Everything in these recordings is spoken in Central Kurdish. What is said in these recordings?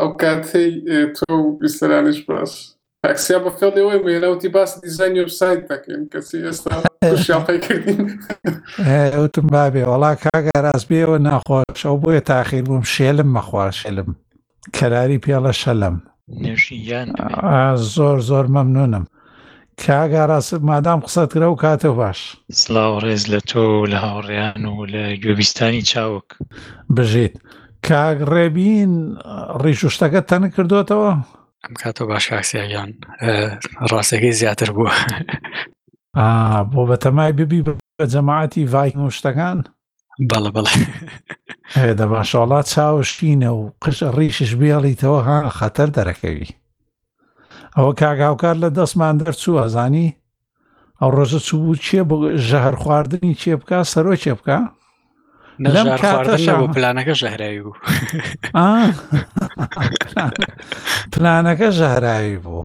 ئەو کاتەی تۆ ویسترانش باس تاکسیا بە فێڵ لەوەی مێراوتی باس دیزانی وسایت دەکەین کەسی ئێستا شاپی کردین ئەوتم بابێ وڵا کاگەر ئاس بێەوە ناخۆشەوە بۆیە تاخیر بووم شێلم مەخوا شێلم کەراری پێڵە شەلەم زۆر زۆر مەمنونم کاگاڕاست مادام قسەت کرە و کاتە باش سلااو ڕێز لە تۆ و لە هاوڕێیان و لە گوێبیستانی چاوک بژیت کاگ ڕێبین ڕیش و شتەکە تەن کردوتەوە ئەم کاتۆ باش کاکسیاگیان ڕاستەکەی زیاتر بووە بۆ بەتەمای ببی بە جەماعەتی ڤایکن و شتەکان بەڵە بەڵێ هێدە باشاڵا چاوشینە و قش ڕیشش بێڵیتەوە ها خەتەر دەرەکەوی ئەوە کاگااوکار لە دەستمان دەرچووە زانی ئەو ڕۆژە چ بوو چێ ژەهر خواردنی چێ بکە سەرۆ چێ بکە لەم کاتەشەوە پلانەکە ژەهراوی بوو پلانەکە ژەهراوی بوو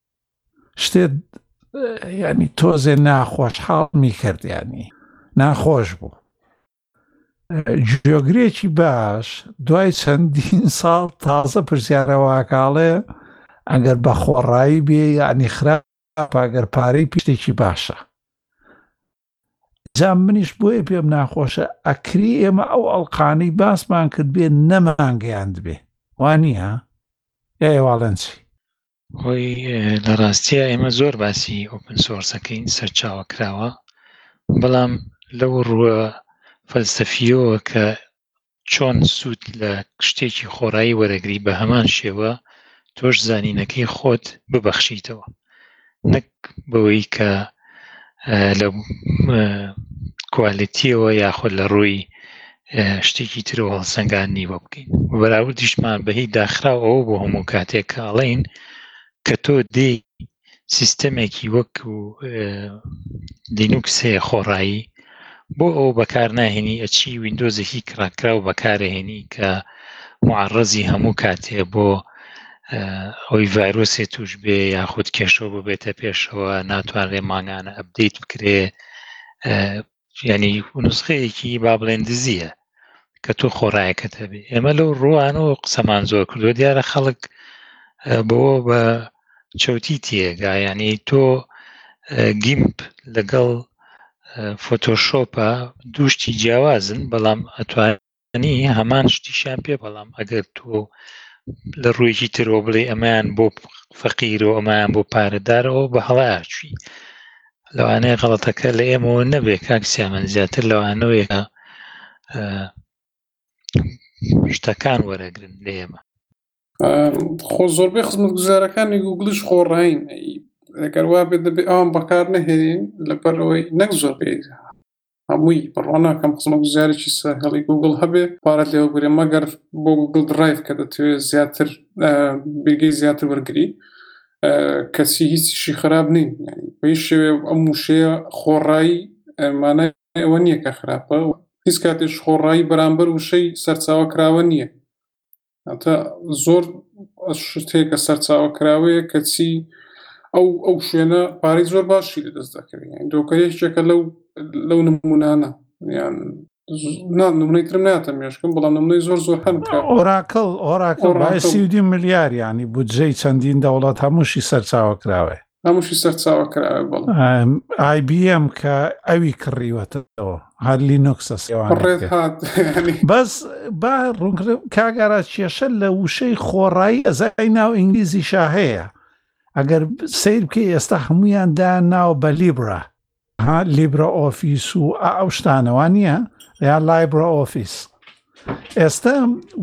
شتێ ینی تۆزێ ناخۆشحاڵ میکردیانی ناخۆش بوو جۆگرێکی باش دوای چەندین ساڵ تازە پرسیارەواکاڵێ ئەگەر بە خۆڕایی بێ یعنی خراپ پاگەر پارەی پیشتێکی باشە جا منیش بۆیە پێم ناخۆشە ئەکری ئێمە ئەو ئەڵلقانەی باسمان کردبێ نەمانگەیاندبێ وانە ئێواڵەنچی هۆی لە ڕاستیە ئێمە زۆر باسی ئۆپن سۆرسەکەین سەرچاوە کراوە بەڵام لەو ڕووە فەلسەفیەوە کە چۆن سوود لە شتێکی خۆڕایی وەرەگری بە هەمان شێوە تۆش زانینەکەی خۆت ببەخشیتەوە نەک بەوەی کە لە کوالێتیەوە یاخود لە ڕووی شتێکی تر و هەڵسەنگاندنی بۆ بکەین بەراوردیشمان بە هی داخراو ئەوە بۆ هەموو کاتێک کاڵین کە تۆ دی سیستەمێکی وەک دینوکس هەیە خۆڕایی بۆ ئەو بەکار ناهێنی ئەچی وینندۆزێکی کراکراو بەکارهێنی کە معڕزی هەموو کاتێ بۆ ئەوی ڤایرۆسێ توش بێ یاخود کێشەوە ببێتە پێشەوە ناتوانرێ ماگانە ئەبدەیت بکرێ یعنی نسخەیەکی با بڵێن دزییە کە تۆ خۆڕایەکەت هەبێ ئێمە لەو ڕوانەوە قسەمان زۆر کردو دیارە خەڵک بەوە بە چەوتی تێگا یعنی تۆ گیمپ لەگەڵ فۆتۆشۆپە دووشتی جیاوازن بەڵام ئەتوان نی هەمان شتیشان پێ بەڵام ئەگەر تۆ لە ڕوویەکی ترەوە بڵێ ئەمەیان بۆ فەقیرۆ ئەمایان بۆ پارەدارەوە بە هەڵیاچوی لەوانەیە غەڵەتەکە لە ئێمەوە نەبێ کاکسیامەن زیاتر لەوانەوەیە شتەکان وەرەگرن لە ئێمە خۆ زۆربەی خزمەت گوزارەکانی گوگلیش خۆڕین لەگەر وا بێت دەبێت ئەوان بەکار نەهێنین لەبەرەوەی نەک زۆربەی هەمووی بڕوا ناکەم خزمەتگوزاریی ساهێڵی گووگڵ هەبێ پارەت لێ وەربگرێ مەگەر بۆ گووگڵ درایڤ کە دەتەوێ زیاتر بیرگەی زیاتر وەرگری کەچی هیچیشی خراپ نین بەی شێوێ ئەم وشەیە خۆڕایی مانای ئەوە نییە کە خراپە هیچ کاتێش خۆڕایی بەرامبەر وشەی سەرچاوە کراوە نییە ئەتە زۆر شتێکە سەرچاوە کراوەیە کەچی ئەو ئەو شوێنە پارەی زۆر باشی لە دەست دەکەوێت دۆکەێشتێکە لەو لەو نمونانە یان نمونەی ترم ناتە مێشکم بەڵام نمونەی زۆر زۆر هەن کە ئۆراکڵ ئۆراکڵ سی میلیاریانی بودجەی چەندین دەوڵەت هەمووشی سەرچاوە کراوێ هەمووشی سەرچاوە کراوە بەڵ ئایBM کە ئەوی کڕیوەتەوە هەر لینوکسە بەس با ڕوونکرد کاگارا کێشە لە وشەی خۆڕایی ئەزای ناو ئینگلیزی شاهەیە ئەگەر سیر بکەی ئێستا هەمویان دا ناو بە لیبرا ها لیبرا ئۆفیس و ئەو شتانەوە نییە یا لایبرا ئۆفیس ئێستا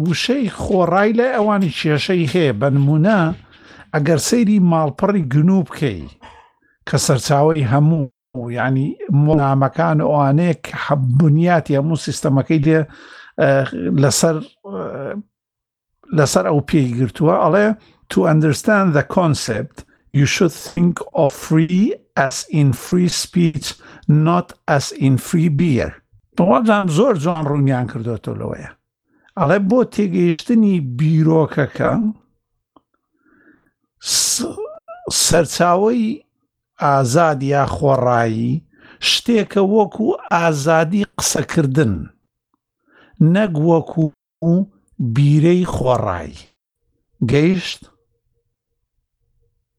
وشەی خۆڕای لای ئەوانی کێشەی هەیە بە نمونە ئەگەر سەیری ماڵپەڕی گونو بکەی کە سەرچاوی هەموو ینی مۆنامەکان ئەوانەیە کە حەبنیاتی هەموو سیستەمەکەی لێ لەسەر لەسەر ئەو پێی گرتووە ئەڵێ To understand the concept you should think of free as in free speech not as in free beer بەوەزان زۆر جوان ڕوونیان کردوەوە لەوەیە ئەڵێ بۆ تێگەیشتنی بیرۆکەکە سەرچاوی ئازاد یا خۆڕایی شتێکە وەکو ئازادی قسەکردن نەک وەکو و بیرەی خۆڕای گەیشت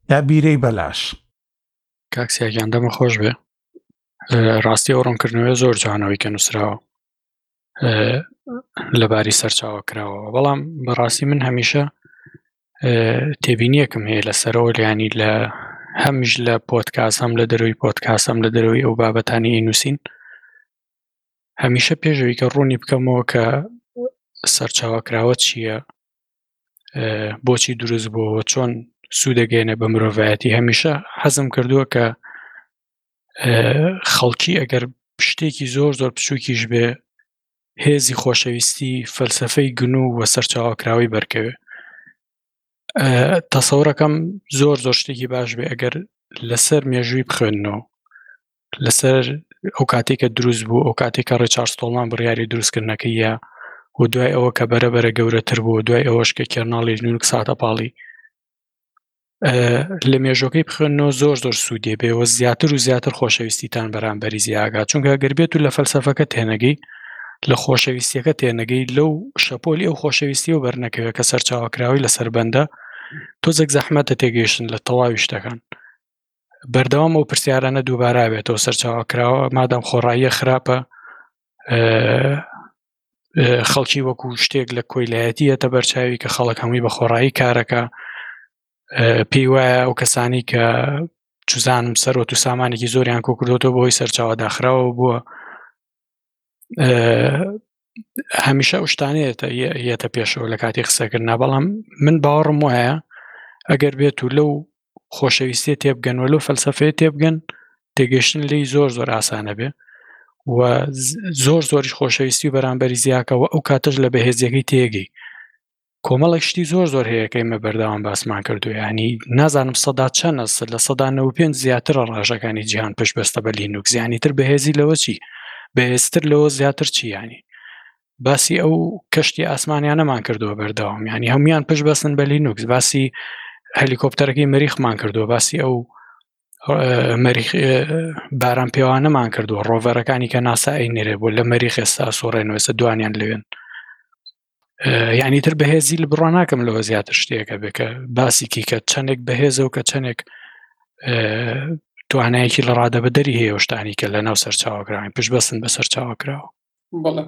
یا بیرەی بەلاش؟ کاک سیاگیان دەمە خۆش بێ ڕاستی ئەو ڕوونکردنەوەی زۆر جوانەوەی کە نووسراوە لەباری سەرچاوە کراوە بەڵام بەڕاستی من هەمیشە تێبینیەکم هەیە لە سەرەوە لیانی لە هەمیش لە پۆتکاس هەم لە دەروی پۆتکاسەم لە دەروی ئەو بابەتانی نووسین هەمیشە پێشەوی کە ڕوونی بکەمەوە کە سەرچاوکراوە چییە بۆچی دروست بۆەوە چۆن سوودەگەێنە بە مرۆڤایەتی هەمیشە حەزم کردووە کە خەڵکی ئەگەر شتێکی زۆر زۆر بچووکیش بێ هێزی خۆشەویستی فەلسفەی گن و وە سەرچاوکراوی بەرکەوێ تەسەورەکەم زۆر زۆر شتێکی باش بێ ئەگەر لەسەر مێژووی بخوێنەوە لەسەر ئەو کاتێک کە دروست بوو ئەو کاتێک کە ڕێچارس تۆڵمان بڕیاری دروستکردنەکەیە و دوای ئەوە کە بەرە بەرە گەورەتر بوو دوای ئەوەش کە کێرناڵی نونک ساتە پاڵی لە مێژۆکەی بخێنەوە زۆر زۆر سوودێ بێەوە زیاتر و زیاتر خۆشەویستیتان بەرامبەری زیاگات چونکە گەر بێت و لە فەلسفەکە تێنەگەی لە خۆشەویستیەکە تێنەگەی لەو شەپۆلی ئەو خۆشەویستی و بەرنەکەوێت کە سەرچاوکراوی لەسەر بەندە تۆزێک زەحمەتە تێگەیشتن لە تەواوی شتەکان بەردەوام ئەو پرسیارانە دووباراوێتەوە سەرچاوە کراوە مادەم خۆڕاییە خراپە خەڵکی وەکو شتێک لە کۆیلایەتیە تە بەرچاوی کە خەڵک هەمووی بە خۆڕایی کارەکە پێی وایە ئەو کەسانی کە چزانم سەرۆت و سامانێکی زۆریان کۆکردۆتەوە بۆی سەرچاوە داخراوە بووە هەمیشە شتانەیەتە یەتە پێشەوە لە کاتی قسەکردنا بەڵام من باوەڕم وایە ئەگەر بێت و لەو خۆشەویستێ تێبگەن و لەو فەلسفەیە تێبگەن تێگەشتن لی زۆر زۆر ئاسانە بێ و زۆر زۆریش خۆشەویستی و بەرامبەری زیاکەەوە ئەو کاتەش لە بەهێزیەکەی تێگەی کۆمەڵێک شتی زۆر زۆر هەیە کە ئێمە بەردەوام باسمان کردو ینی نازانم سەدا چەند ئەسە لە سەدا نەوەد و پێنج زیاترە ڕاژەکانی جیهان پشت بەستە بە لینوکس یانی تر بەهێزی لەوە چی بەهێزتر لەوە زیاتر چی ینی باسی ئەو کەشتی ئاسمانیانەمان کردووە بەردەوام ینی هەمویان پشت بەستن بە لینوکس باسی هەلیکۆپتەرەکەی مەریخمان کردووە باسی ئەو مەریخ باران پێوانەمان کردووە ڕۆڤەرەکانی کە ناسا ئەینێرێ بۆ لە مەریخ ئێستا سۆڕێنەوەسە دوانیان لەوێن یعنی تر بەهێزی لە بڕوا ناکەم لەوە زیاتر شتێکە بێکە باسیکی کە چەندێک بەهێزە و کە چەندێک توانایەکی لە ڕادە بەدەری هێشتانی کە لە ناو سەرچاوەکراین پشت بەسن بە سەرچاوەکراوە بڵێ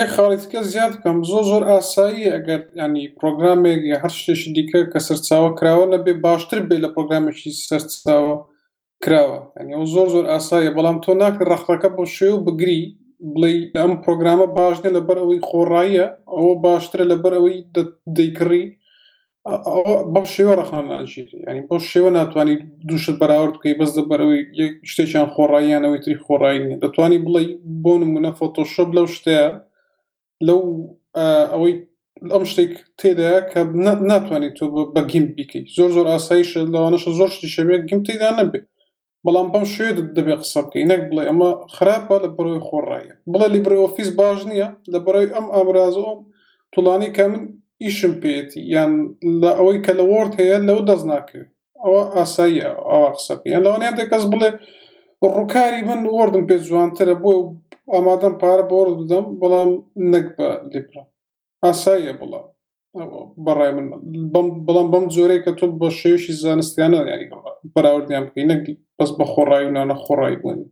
یەک خاڵیتکە زیاد بکەم زۆر زۆر ئاسایی ئەگەر ینی پرۆگرامێک یا هەر شتێکی دیکە کە سەرچاوە کراوە نەبێ باشتر بێ لە پرۆگرامێکی سەرچاوە کراوە یعنی ئەو زۆر زۆر ئاساییە بەڵام تۆ ناکرێت ڕەخنەکە بۆ شێو بگری بڵێ ئەم پرۆگرامە باش نیە لەبەر ئەوەی خۆڕاییە ئەوە باشترە لەبەر ئەوەی دە- دەیکڕی ئە- ئەوە بەم شێوە ڕەخنە ناگیری یعنی بەو شێوە ناتوانانی دووشت بەراورد بکەی بەس لەبەر ئەوەی یەک شتێکیان خۆڕاییانەوەی تری خۆڕایی نیە دەتوانی بڵێ بۆ نمونە فۆتۆشۆپ لەو شتەیە لەو ئەوەی ئەم شتێک تێدا کە ناتوانێت تۆ بە گیم بیکەیت زۆر زۆر ئاسایش لەوانەش زۆر شتی شەوێت گیم تێدا نەبێت بەڵام بەم شوێت دەبێت قسە بکەی نەک بڵێ ئەمە خراپە لە بەرەوەی خۆڕایە بڵێ لی بەرەوە فیس باش نییە لە بەرەوەی ئەم ئامرازۆم توڵانی کە من ئیشم پێێتی یان لە ئەوەی کە لە وەرد هەیە لەو دەست ناکەوێت ئەوە ئاساییە ئاوا قسە بکەین یان لەوانەیە هەندێک کەس بڵێ ڕووکاری من وەردم پێ جوانترە بۆ ئامادەم پارە بۆ وەرد بدەم بەڵام نەک بە لێپرا ئاساییە بڵام بەڕای من بەڵام بەم جۆرەی کە تۆ بە شێوشی زانستیانە ینی بەراوردیان بکەین نەک بەس بە خۆڕایی و نانە خۆڕایی بوونی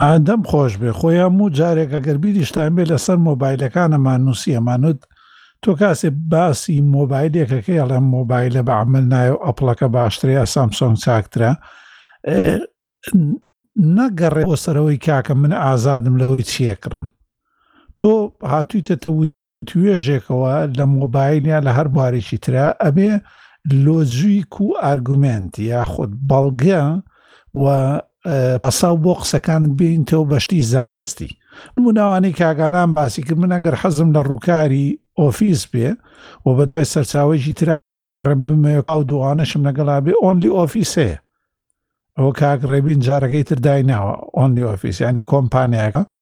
ئا دەم خۆش بێ خۆ یە موو جارێک ئەگەر بیریشتان بێ لە سەر مۆبایلەکان ئەمان نووسی ئەمان وت تۆ کاسێ باسی مۆبایلێک ئەکەی ئەڵێ ئەم مۆبایلە بە عەمەل نایە و ئەپڵەکە باشترە یا سامسۆنگ چاکترە نەگەڕێ بۆ سەرەوەی کاکە من ئازادم لەوەی چییە کڕم تۆ هاتوویتە تەوی توێژێکەوە لە مۆبایل یان لە هەر بوارێکی ترا ئەبێ لۆجیک و ئارگومێنت یاخود بەڵگە و پەساو بۆ قسەکان بینتەوە بەشتی زانستی نموناوانی کاگاران باسی کرد من ئەگەر حەزم لە ڕووکاری ئۆفیس بێ و بە دوای سەرچاوێکی ترا ڕبمێ ئەو دووانەشم لەگەڵا بێ ئۆنلی ئۆفیسەیە ئەوە کاک ڕێبین جارەکەی تر دایناوە ئۆنلی ئۆفیس یان کۆمپانیاکە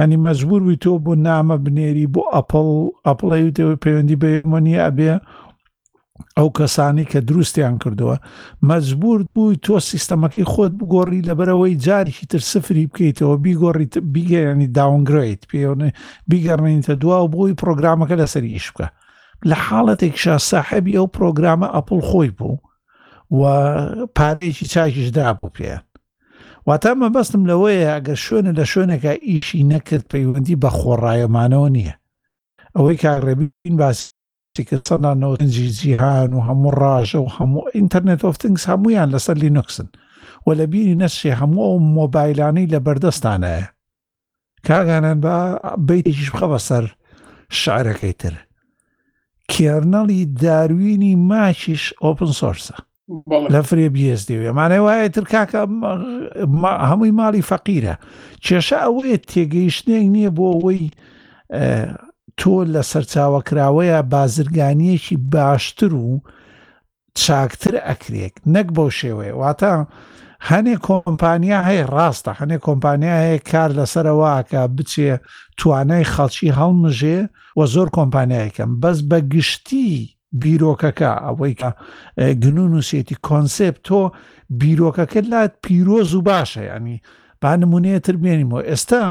ینی مەجبور بووی تۆ بۆ نامە بنێری بۆ ئەپڵ ئەپڵی دەوێت پەیوەندی بە ئێمە نییە ئەبێ ئەو کەسانی کە دروستیان کردووە مەجبورت بووی تۆ سیستەمەکەی خۆت بگۆڕی لەبەرەوەی جارێکی تر سفری بکەیتەوە بیگۆڕی بیگەیانی داونگرێت پێوەێ بیگەڕێنیتە دوا و بۆی پرۆگرامەکە لەسەر ئیش بکە لە حاڵەتێکشا ساحبی ئەو پرۆگرامە ئەپل خۆی بوو و پارێکی چاکیش دابوو پێیان واتا مەبەستم لەوەیە ئەگەر شوێنە لە شوێنێکە ئیشی نەکرد پەیوەندی بە خۆڕایەمانەوە نییە ئەوەی کاڕێبین باسی کرد سەدا نەوەنجی جیهان و هەموو ڕاژە و هەموو ئینتەرنێت ئۆفتنگس هەمویان لەسەر لینوکسن و لە بینی نەچێ هەموو ئەو مۆبایلانەی لە بەردەستانایە کاک هەنان با بەیتێکیش بخە بەسەر شعرەکەی تر کێرنەڵی داروینی ماچیش ئۆپن سۆرسە لە فرێ بیێز دەوێ مانای وایە تر کاکە هەمووی ماڵی فەقیرە کێشە ئەوەیە تێگەیشتێک نییە بۆ ئەوەی تۆ لە سەرچاوە کراوەیە بازرگانیەکی باشتر و چاکتر ئەکرێت نەک بەو شێوەیە واتە هەنێک کۆمپانیا هەیە ڕاستە هەنێک کۆمپانیا هەیە کار لەسەرەوەکە بچێ توانای خەڵکی هەڵمژێ و زۆر کۆمپانیایکەم بەس بە گشتی بیرۆکەکە ئەوەی کە گنون و سێتی کۆنسپت تۆ بیرۆکەکە لات پیرۆز و باشە ینی با نمونەیە تر بێنیمەوە ئێستا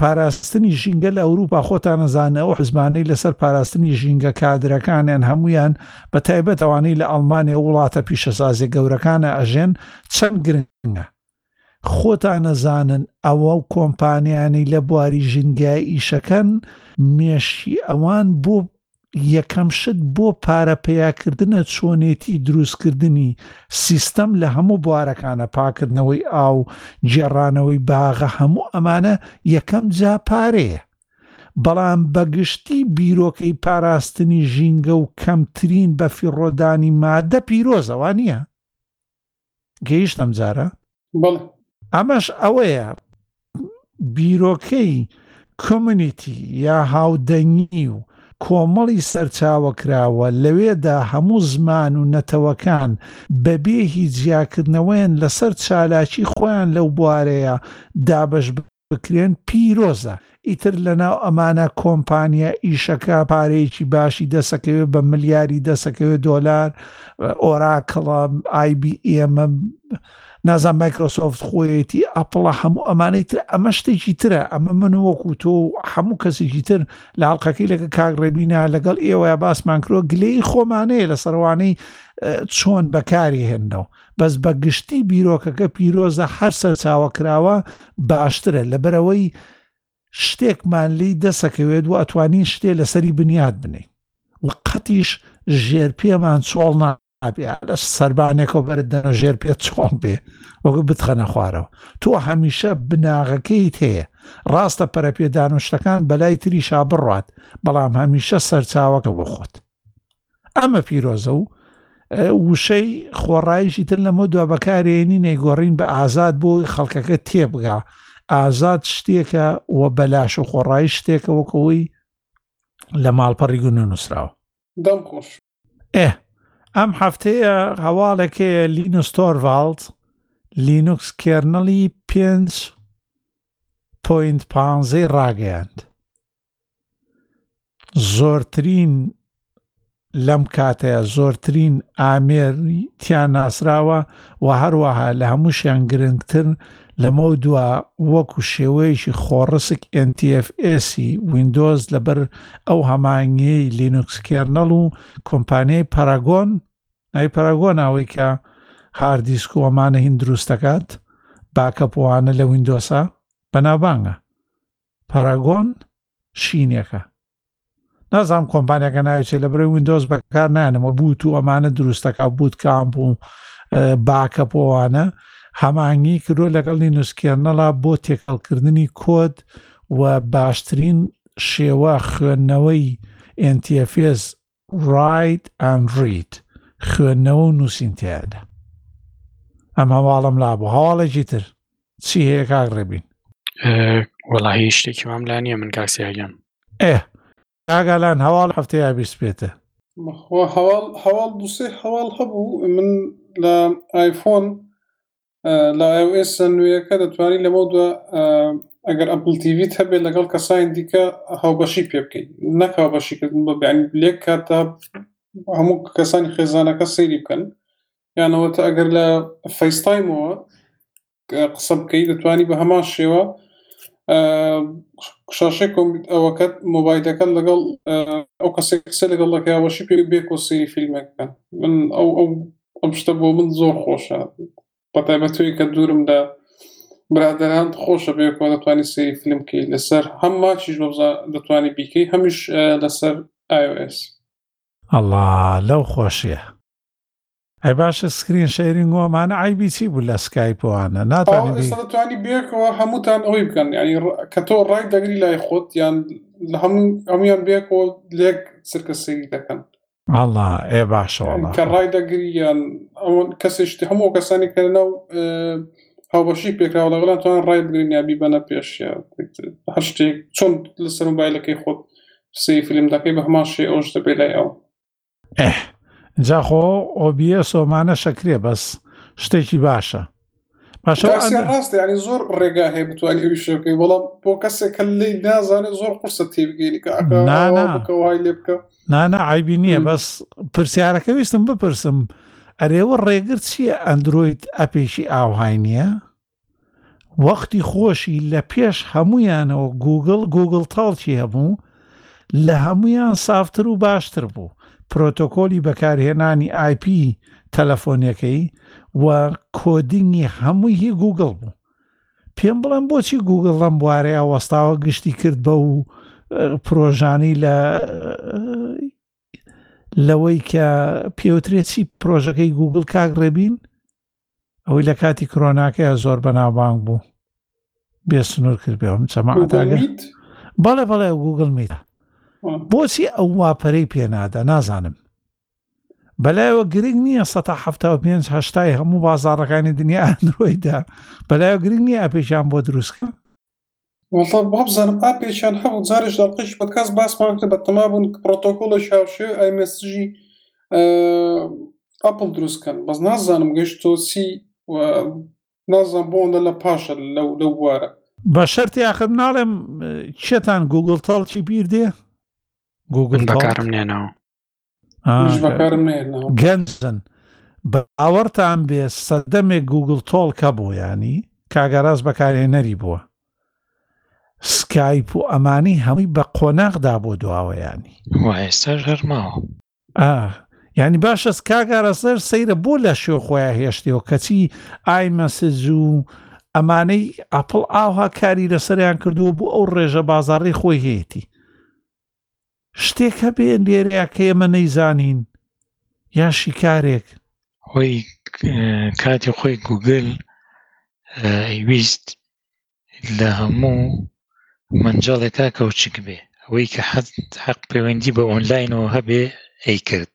پاراستنی ژینگە لە ئەوروپا خۆتان نەزانن ئەو حزبانەی لەسەر پاراستنی ژینگە کادرەکانیان هەمویان بە تایبەت ئەوانەی لە ئەڵمانیا وڵاتە پیشەسازیە گەورەکانە ئەژێن چەند گرنگە خۆتان نەزانن ئەوە و کۆمپانیانی لە بواری ژینگای ئیشەکەن مێشی ئەوان بۆ یەکەم شت بۆ پارە پەیاکردنە چۆنێتی دروستکردنی سیستەم لە هەموو بوارەکانە پاکردنەوەی ئاو گێڕانەوەی باغە هەموو ئەمانە یەکەم جا پارەیە بەڵام بەگشتی بیرۆکەی پاراستنی ژینگە و کەمترین بەفیڕۆدانی مادە پیرۆزەوە نییە گەیشت ئەم جارە؟ بەڵێ. ئەمەش ئەوەیە بیرۆکەی کۆمۆنیتی یا هاودەنگی و کۆمەڵی سەرچاوەکراوە لەوێدا هەموو زمان و نەتەوەکان بەبێ هیچ جیاکردنەوەیان لەسەر چالاکی خۆیان لەو بوارەیە دابەش بکرێن پیرۆزە ئیتر لەناو ئەمانە کۆمپانیا ئیشەکە پارەیەکی باشی دەسەکەوێ بە ملیاری دەسەکەوێ دۆلار ئۆراکڵە IBM نازان مایکرۆسۆفت خۆیەتی ئەپڵە هەموو ئەمانەی تر ئەمە شتێکی ترە ئەمە من وەکو تۆ هەموو کەسێکی تر لە هەڵلقەکەی لەگە کاگڕێبینا لەگەڵ ئێوەیە باسمان کرۆ گلەی خۆمانەیە لە سەروانەی چۆن بەکاری هێنەوە بەس بە گشتی بیرۆکەکە پیرۆزە هەر سەرچاوە کراوە باشترە لەبەرئەوەی شتێکمان لی دەسەکەوێت و ئەتوانین شتێ لەسەری بنیات بنین و قەتیش ژێر پێمان چۆڵ نابێ لە سەربانێکەوە بەرت دەنە ژێر پێ چۆڵ بێ وەگە بتخەنە خوارەوە تۆ هەمیشە بناغەکەیت هەیە ڕاستە پەرەپێدان و شتەکان بەلای تریشا بڕات بەڵام هەمیشە سەرچاوەکە بۆ خۆت ئەمە پیرۆزە و وشەی خۆڕایشی تر لەمە دو بەکارێنی نەیگۆڕین بە ئازاد بۆ خەڵکەکە تێبگا ئازاد شتێکە و بەلاش و خۆڕایی شتێکە وەکەوەی لە ماڵپەڕی گون و نووسراوە دەم خۆش ئێ ئەم هەفتەیە هەواڵێکەیە لینوستۆرڤالد لینوکس کێرنەڵی پێنج پوینت پانزەی ڕاگەیاند زۆرترین لەم کاتەیە زۆرترین ئامێر تیان ناسراوە و هەروەها لە هەمووشیان گرنگتر لەمە دوا وەکو شێوەیەکی خۆڕسک NTFSی وینندۆز لەبەر ئەو هەمانگیی لینوکس کێرنەڵ و کۆمپانیای پەراگۆن نای پەراگۆن ئەوەی کە هاردیسک و ئەمانە هین دروستەکات باکەپوانە لە وینندۆسا بەناوبانگە پاراگۆن شینێکە نازام کۆمپانیەکە ناوچێت لە برای وینندۆز بەکار نانەوە بوت و ئەمانە دروستەکە بوت کامپ و باکە پۆوانە هەمانگی کرۆ لەگەڵی نووسکێنەڵا بۆ تێکەڵکردنی کۆد و باشترین شێوە خوێندنەوەی NTFS Write and Read خوێندنەوە و نووسین تیایدا ئەم هەواڵم لابوو هەواڵێکی تر چی هەیە کاک ڕێبین وەڵا هیچ شتێکی وام لا نییە من کاسیاگەم ئێ کاگالان هەواڵ هەفتەیە بیست پێێتە هەواڵ هەواڵ دوسێ هەواڵ هەبوو من لە ئایفۆن لە iOS نوێیەکە دەتوانین لەمە دو ئەگەر ئەپل TV هەبێت لەگەڵ کەسانی دیکە هاوبەشی پێ بکەیت نەک هاوبەشیکردن بە بیانی لێک کاتە هەموو کەسانی خێزانەکە سەیری بکەن یانەوە تا ئەگەر لە فەیستایمەوە قسە بکەی دەتوانی بە هەمان شێوە شاشەی کۆمپیوت ئەوەکەت مۆبایلەکەت لەگەڵ ئەو کەسێک قسە لەگەڵ دەکەیاوەشی پێ بێکۆ سری فیلمەکە من ئەو ئەو ئەم شتە بۆ من زۆر خۆشە بەتایبەت تۆی کە دوورم لە برادەران خۆشە بێکۆ دەتوانانی سری فیلم بکەی لەسەر هەم ماچیش بەبزا دەتوانانی بیکەی هەمیش لەسەر iOS ئەڵا لەو خۆشیە ئەی باشە سکرین شەیرنگ وەمانە ئایبی چی بوو لە سکایپوانە ناتوانانی بێکەوە هەمووتان ئەوی بکەن ینی کە تۆ ڕای دەگری لای خۆت یان لە هەموو ئەمیان بێکەوە لێک سرکە سری دەکەن ئەڵا ئێ باشە وەڵا کە ڕای دەگری یان ئەوەن کەسیشتی هەموو کەسانی کە لەناو هاوبەشی پێکراوە لەگەڵان توان ڕای بگرین یا بیبەنە پێش هەر شتێک چۆن لەسەر موبایلەکەی خۆت سێ فیلم دەکەی بە هەمان شێ ئەوش دەبێ لای ئەو ئه جاخۆ ئۆبیەسۆمانە شەکرێ بەس شتێکی باشە ڕاستە ینی زۆر ڕێگا هەیە بتوانانی ئەوی شەکەی بەڵام بۆ کەسێک کە لی نازانێت زۆر قرسە تێبگەینی کە ئەکەوای لێ بکە نانا ئایبی نییە بەس پرسیارەکە ویستم بپرسم ئەرێوە ڕێگر چییە ئەندروید ئەپێکی ئاوهای نییە؟ وەختی خۆشی لە پێش هەمویانەوە گوگل گوگل تاڵکی هەبوو لە هەمویان سافتر و باشتر بوو پرۆتۆکۆلی بەکارهێنانی ئایپی تەلەفۆنەکەی و کۆدینگی هەمووی گوگل بوو پێم بڵێن بۆچی گوگل لەم بوارەیە وەستاوە گشتی کرد بە و پرۆژانی لە لەوەی کە پێوترێت چی پرۆژەکەی گوگل کاک ڕێبین ئەوەی لە کاتی کرۆناکەیە زۆر بەناوبانگ بوو بێ سنوور کرد بێم چەماگە بەڵێ بەڵێ گوگل میدا بۆچی ئەو واپەرەی پێنادا نازانم بەلایەوە گرنگ نییە 1970هی هەموو بازارەکانی دنیا ئەندرۆیدا بەلایە گرنگ نییە ئەپێکیان بۆ دروستکە وەڵڵا وابزانم ئاپێکیان هەبوو جارێش لە ئەڵقەیەکی پۆدکاست باسمان کرد بەتەما بوون کە پڕۆتۆکۆڵێکی هاوشێوەی ئای مێسجی ئەپڵ دروست کەن بەس نازانم گەشتۆ چی و نازانم بۆ ئەوەندە لە پاشە لەو لەو بوارە بە شەرتی ئاخر ناڵێم کێتان گوگڵ تاڵکی بیر دێ گوگڵ تاڵک. بەکارم نێناوە گەنجن باوەڕتان بێ سەردەمێک گوگل تۆڵ کە بۆ ینی کاگەڕاز بەکارێنەری بووە سکایپ و ئەمانی هەمووی بە قۆناغدا بۆ دواوەیانی ئێستا ژەرماوە ینی باشە کاگارەسەر سەیرە بۆ لە شێ خۆیان هێشتەوە کەچی ئایمەسز و ئەمانەی ئاپل ئاها کاری لەسەریان کردووە بۆ ئەو ڕێژە بازاڕی خۆی هەیەی شتێک هەبێ لێرەیا کە ئێمە نەیزانین یان شیکارێک خۆی کاتی خۆی گوگل ویست لە هەموو منجاڵێکا کەوچک بێ ئەوەی کە حەز حەق پەیوەندی بە ئۆنلاینەوە هەبێ ئەی کرد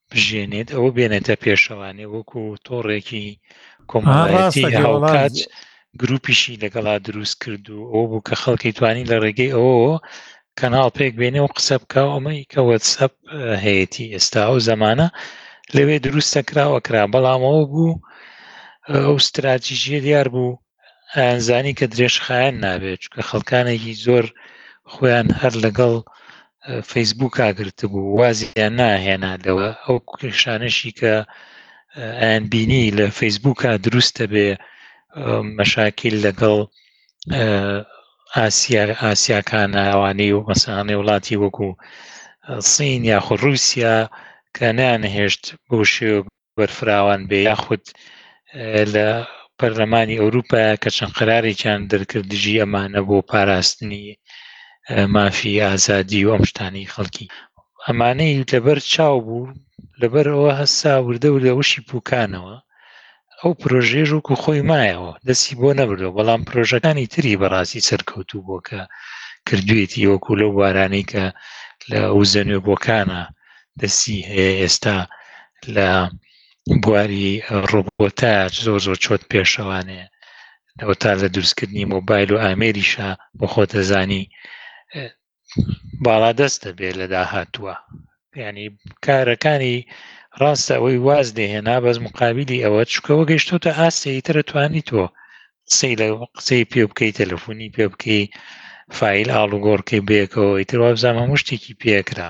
بژێنێت ئەوە بێنێتە پێشەوانێ وەکو تۆڕێکی کۆمەڵایەتی هاوکات گروپیشی لەگەڵا دروست کرد و ئەو بوو کە خەڵکی توانی لە ڕێگەی ئەوەوە کەناڵ پێک بێنێ و قسە بکە ئەمەی کە وەتسەپ هەیەی ئێستا ئەو زمانە لەوێ دروستە کراوە کرا بەڵامەوە بوو ئەو استراتیژیە دیار بوو ئەیانزانی کە درێژخایەن نابێت چکە خەڵکانێکی زۆر خۆیان هەر لەگەڵ فەیسبوک ئاگرتبوو وازیان ناهێنا لەوە ئەو کشانشی کە ئەیان بینی لە فەیسبوکە دروستە بێ مەشاکیل لەگەڵ ئاسیار ئاسیاکانە ئەوانەی و مەسانەی وڵاتی وەکو سین یاخۆ رووسیا کە نیان هێشت بۆ شێوە بەرفراوان بێ یاخود لە پەرلەمانی ئەوروپا کە چەند قرارێکیان دەرکرد دژی ئەمانە بۆ پاراستنی مافی ئازادی و ئەم شتانی خەڵکی ئەمانەی لەبەر چاو بوو لەبەر ئەوە هەسا وردە وردە وشی پوکانەوە ئەو پرۆژێژ وکو خۆی مایەوە دەستی بۆ نەبردەوە بەڵام پرۆژەکانی تری بەڕاستی سەرکەوتوو بۆ کە کردوێتی وەکو لەو بارانەی کە لە ئەو زەنوێ بۆکانە دەستی هەیە ئێستا لە بواری ڕۆبۆتاج زۆر زۆر چۆت پێشەوانەیە ئەوە تا لە دروستکردنی مۆبایل و ئامێریشە بۆ خۆ دەزانی باڵادەست دەبێت لە داهاتووە ینی کارەکانی ڕاستە ئەوەی واز دێهێنا بەس مقابلی ئەوە چکەوە گەشتۆتە ئاستەی ترە توانی تۆ قسەی لە قسەی پێ بکەی تەلەفۆنی پێ بکەی فیل ئاڵوگۆڕکەی بێکەوە ئیتر وابزانام هەموو شتێکی پێکرا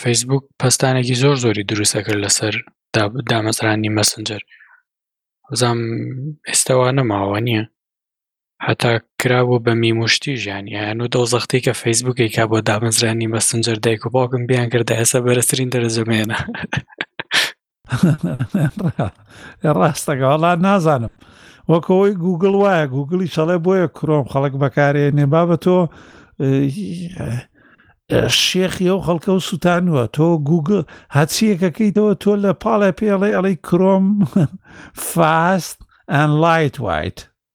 فەیسبووک پەستانێکی زۆر زۆری دروستە کرد لەسەر دامەزرانی مەسنجەر زم ئێستاوا نەماوە نییە هەتا کرابوو بە میمشتی ژیانی یان و دەوزەختی کە فەیسبووکێکا بۆ دامەزرانی مەسنجەر دایک و باوکم بیان کردە ئێستا بەرزترین دەرەجەمێنە ڕاستەکەڵا نازانم وەکەوەی گوگل وایە گوگلی چڵێ بۆیە کرۆم خەڵک بەکارێ نێبا بە تۆ شێخی ئەو خەڵکە و سووتانوە تۆ گوگل هەچیەکەکەیتەوە تۆ لە پاڵێ پێڵێ ئەڵی کرۆم فاست ئەن لایت وایت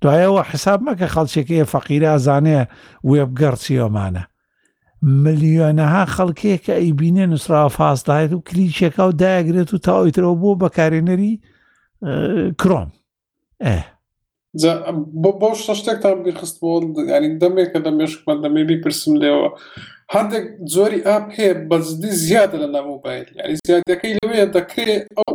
دوای ئەوە حساب مەکە خەڵکێک ئێ فەقیرە ئەزانێ وێبگەڕ چیەمانە ملیۆنەها خەڵکەیە کە ئەی بینێ نووسراوە فاستایەت و کلیچێکا و داگرێت و تاوەیترەوە بۆ بەکارێنەری کرۆم ئێ بۆ شتە شتێکتان بیرخست بۆ ینی دەمێکە دە مێشکمان دەمێ بیپرسم لێەوە هەندێک زۆری ئاپ هەیە بەزدی زیادە لە نامۆبایل ینی زیادەکەی لەوەیە دەکرێت ئەو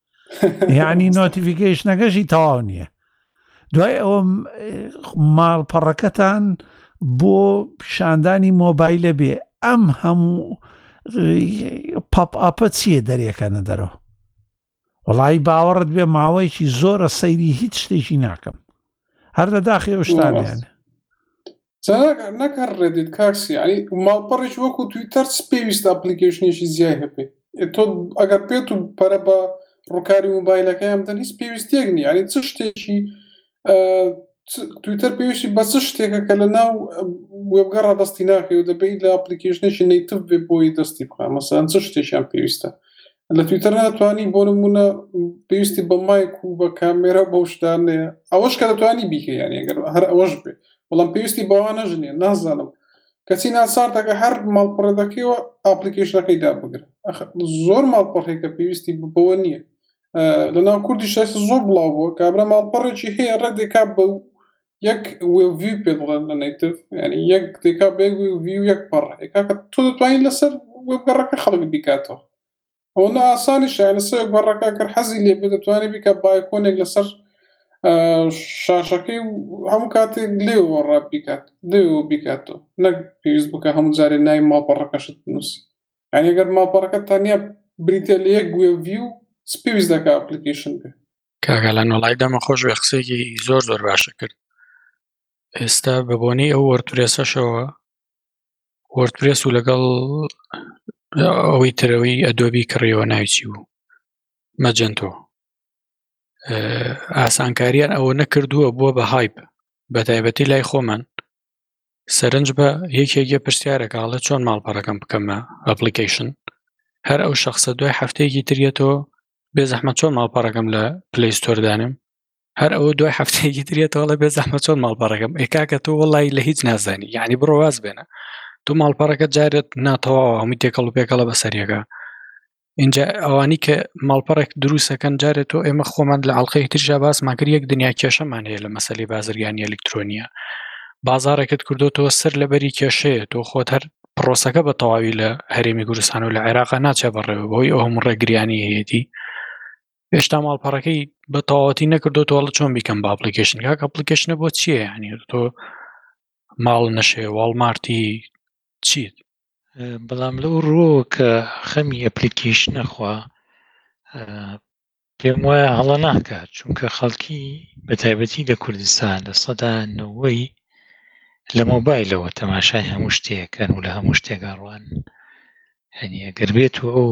یعنی نۆتیفیکیشنەکەشی تەواو نییە دوای ئەوە ماڵپەڕەکەتان بۆ پیشاندانی مۆبایلە بێ ئەم هەموو پاپ ئاپە چییە دەرێکەنە دەرەوە وڵی باوەڕت بێ ماوەیەکی زۆرە سەیری هیچ شتێکی ناکەم هەر لە داخی شتانیان چاک نەک هەر ڕێدیت کاکسی یعنی ماڵپەڕێکی وەکو تویتەر چ پێویستە ئەپلیکیشنێکی زیای هەبێت ئێ تۆ ئەگەر پێت و پەرە بە ڕووکاری موبایلەکەیان بدەن هیچ پێویستیەک نیە یعنی چ شتێکی ئە، چ- تویتەر پێویستی بە چ شتێکە کە لە ناو وێبگەڕا دەستی ناکەی و دەبێت لە ئەپلیکیشنێکی نیتف بێ بۆی دەستی بخە مەسەن چ شتێکیان پێویستە لە تویتەر ناتوانانی بۆ نمونە پێویستی بە مایک و بە کامێرە بەو شتانەیە ئەوەش کە دەتوانی بیکەیان ئەگەر هەر ئەوەش بێ بەڵام پێویستی بەوانە ژنێ نازانم کەچی ناسارتەکە هەر ماڵپەڕە دەکەیەوە ئاپلیکیشنەکەی دابگرن زۆر ماڵپەڕێکە پێویستی بەوە نییە لەناو کوردی شایست زۆر بڵاو بووە کابرا ماڵپەڕێکی هەیە ڕێک دەکات بە یەک وێڤی پێ بڵێن لە نەیتف ینی یەک دێکا بێ وێڤی و یەک پەڕ کاکە تۆ دەتوانین لەسەر وێبگەڕەکە خەڵک بیکاتەوە ئەو نە ئاسانی شایەنە سەر گەڕەکە گەر حەزی لێ بێ دەتوانێت بیکە بایکۆنێک لەسەر شاشەکەی هەموو کاتێک لێەوە ڕاب بیکات لێەوە بیکاتەوە نەک پێویست بکە هەموو جارێ نای ماپەڕەکەشت بنووسی ئەنیگەر ماپەڕەکە تەنیا بریتە لە یەک گوێ ویو پێویست دەکە ئەپلیکیشن بێ کاک ئالان وەڵای دەمە خۆش بێ قسەیەکی زۆر زۆر باشە کرد ئێستا بە بۆنەی ئەو وەرتورێسەشەوە وەرتورێس و لەگەڵ ئەوەی ترەوەی ئەدۆبی کڕیەوە ناویچی بوو مەجەنتۆ ئاسانکاریان ئەوە نەکردووە بووە بە هایپ بە تایبەتی لای خۆمان سەرنج بە یەکێکە پرسیارەکەڵە چۆن ماڵپەڕەکەم بکەمە ئەپلیکیشن هەر ئەو شخصە دوای هەفتەیەکی تریەتەوە بێ زەحمە چۆن ماڵپەڕەکەم لە پلی ستۆر دانێم هەر ئەوە دوای هەفتەیەکی درێتەوەڵە بێ زەحمە چۆن ماڵپەڕەکەم ئێکاکە تۆ وڵی لە هیچ نازانی یعنی بڕۆ واز بێنە تۆ ماڵپەڕەکە جارێت ناتەواوە هەمووی تێکەڵ و پێکەڵە بەسەریەکە اینجا ئەوانی کە ماڵپەڕێک دروستەکەن جارێت تۆ ئێمە خۆمان لە ئەڵلقەی ترژا باسماکرد یەک دنیا کێشەمان هەیە لە مەسلی بازرگانی ئەلکترۆنیە بازارێکت کردوەوە سەر لەبەری کێشەیە تۆ خۆت هەر پڕۆسەکە بە تەواوی لە هەرێمی کوردستان و لە عێراق ناچێ بەڕێوە بەوەی ئەو هەموو ڕێگریانی هەیەتی هێشتا ماڵپەڕەکەی بە تەواوەتی نەکردو تۆڵە چۆن بیکەم بە ئاپلیکیشن کاک ئەپلیکیشنە بۆ چیە ینی تۆ ماڵ نەشێ واڵمارتی چیت بەڵام لەو ڕۆ کە خەمی ئەپلیکیش نەخوا پێم وایە هەڵە ناکات چونکە خەڵکی بەتایبەتی لە کوردستان لە سەدا نەوەی لە مۆبایلەوە تەماشای هەموو شتێکەکەن و لە هەموو شتێکگەڕوان هەنی ئەگەر بێت و ئەو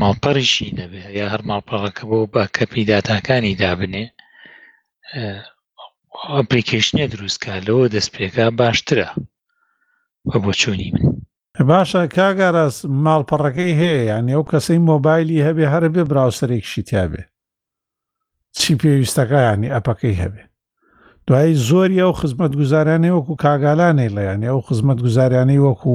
ماڵپەڕیشی نەبێ یا هەر ماڵپەڕەکە بۆ بە کەپی داتاکانی دابنێ ئەپلیکیشنێ دروستکە لەوە دەست پێکا باشترە بە بۆچوونی من باشە کاک ئاراس ماڵپەڕەکەی هەیە یانی ئەو کەسەی مۆبایلی هەبێ هەرە بێ براوسەرێکشی تیاابێ چی پێویستەکانی ئەپەکەی هەبێ دوایی زۆری ئەو خزمەت گوزارانی وەکو کاگالانەی لەیانی ئەو خزمەت گوزاریانی وەکو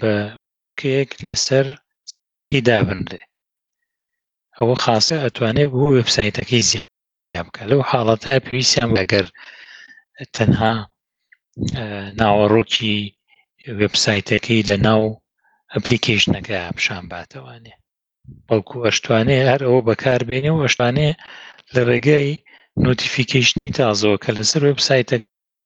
بە کێک لەسەر ی دابنرێ ئەوە خاصە ئەتوانێت بۆ وبسایتەکەی زی بکە لەو حاڵەت هە پێویستیان لەگەر تەنها ناوەڕۆکی وبسایتەکەی لە ناو ئەپلیکیشنەکە پیشان باتەوانێ بەڵکو ئەشتوانێ هەر ئەوە بەکار بێنێ و ئەشتانێ لە ڕێگەی نوتیفیکیشنی تازەوە کە لەسەر وبسایتە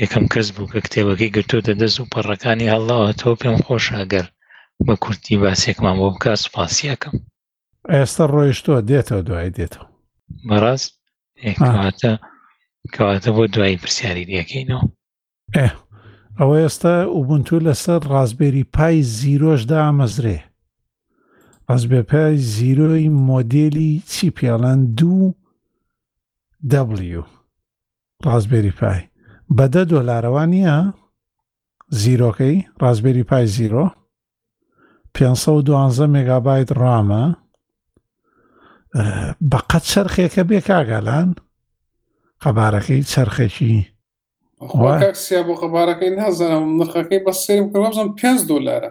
یەکەم کەس بوو کە کتێبەکەی گرتۆتە دەست و پەڕەکانی هەڵداوەتەوە پێم خۆشە گەر بە کورتی باسێکمان بۆ بکە سوپاسی ئەکەم. ئێستا ڕۆیشتووە دێتەوە دوای دێتەوە. بەڕاست کەواتە کەواتە بۆ دوایی پرسیاری دیەکەینەوە. ئێ ئەوە ئێستا ئوبنتو لەسەر ڕازبێری پای زیرۆش دامەزرێ ڕازبێ پای زیرۆی مۆدێلی چی پێڵەن دوو دەبلیو ڕاسبێری پای بە دە دۆلارەوا نییە زیرۆکەی ڕاسبێری پای زیرۆ پێنج سەد و دوانزە مێگابایت ڕامە بەقەت چرخێکە بێ کاگالان قەبارەکەی چرخێکی خۆ وە- کاک سیا بۆ قەبارەکەی نازانم نرخەکەی بە سێرم کردم بزنم پێنج دۆلارە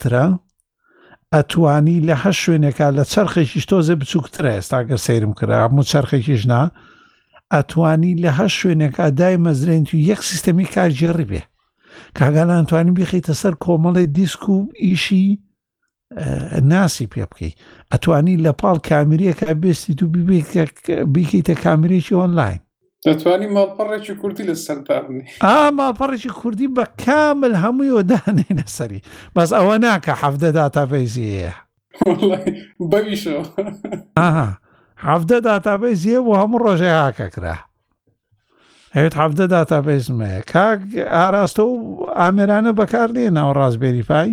ترە ئەتوانی لە هەر شوێنێکا لە چرخێکیش تۆزێ بچووکترە ئێستا گەر سەیرم کرا هەموو چرخێکیش نا ئەتوانی لە هەر شوێنێک ئەدای مەزرێن و یەک سیستەمی کارگێڕی بێ کاگەلانتوانی بخیتە سەر کۆمەڵی دیسک و ئیشی ناسی پێ بکەیت ئەتوانی لە پاڵ کامیریەکە بێستی و بیکەیتە کامیرێکی ئۆنلاین دەتوانی ماڵپەڕێکی کوردی لە سەردابنی ئا ماڵپەڕێکی کوردی بە کامل هەمووی و دانێنە سەری بەس ئەوە ناکە حەفدە داتابەیزی هەیە بەویشەوە حەفدە داتابەیز یە بۆ هەموو ڕۆژێ هاکە کرا هەوێت حەفدە داتابەیزمەیە کاک ئاراستە و ئامێرانە بەکار دێ ناو ڕاستبێری پای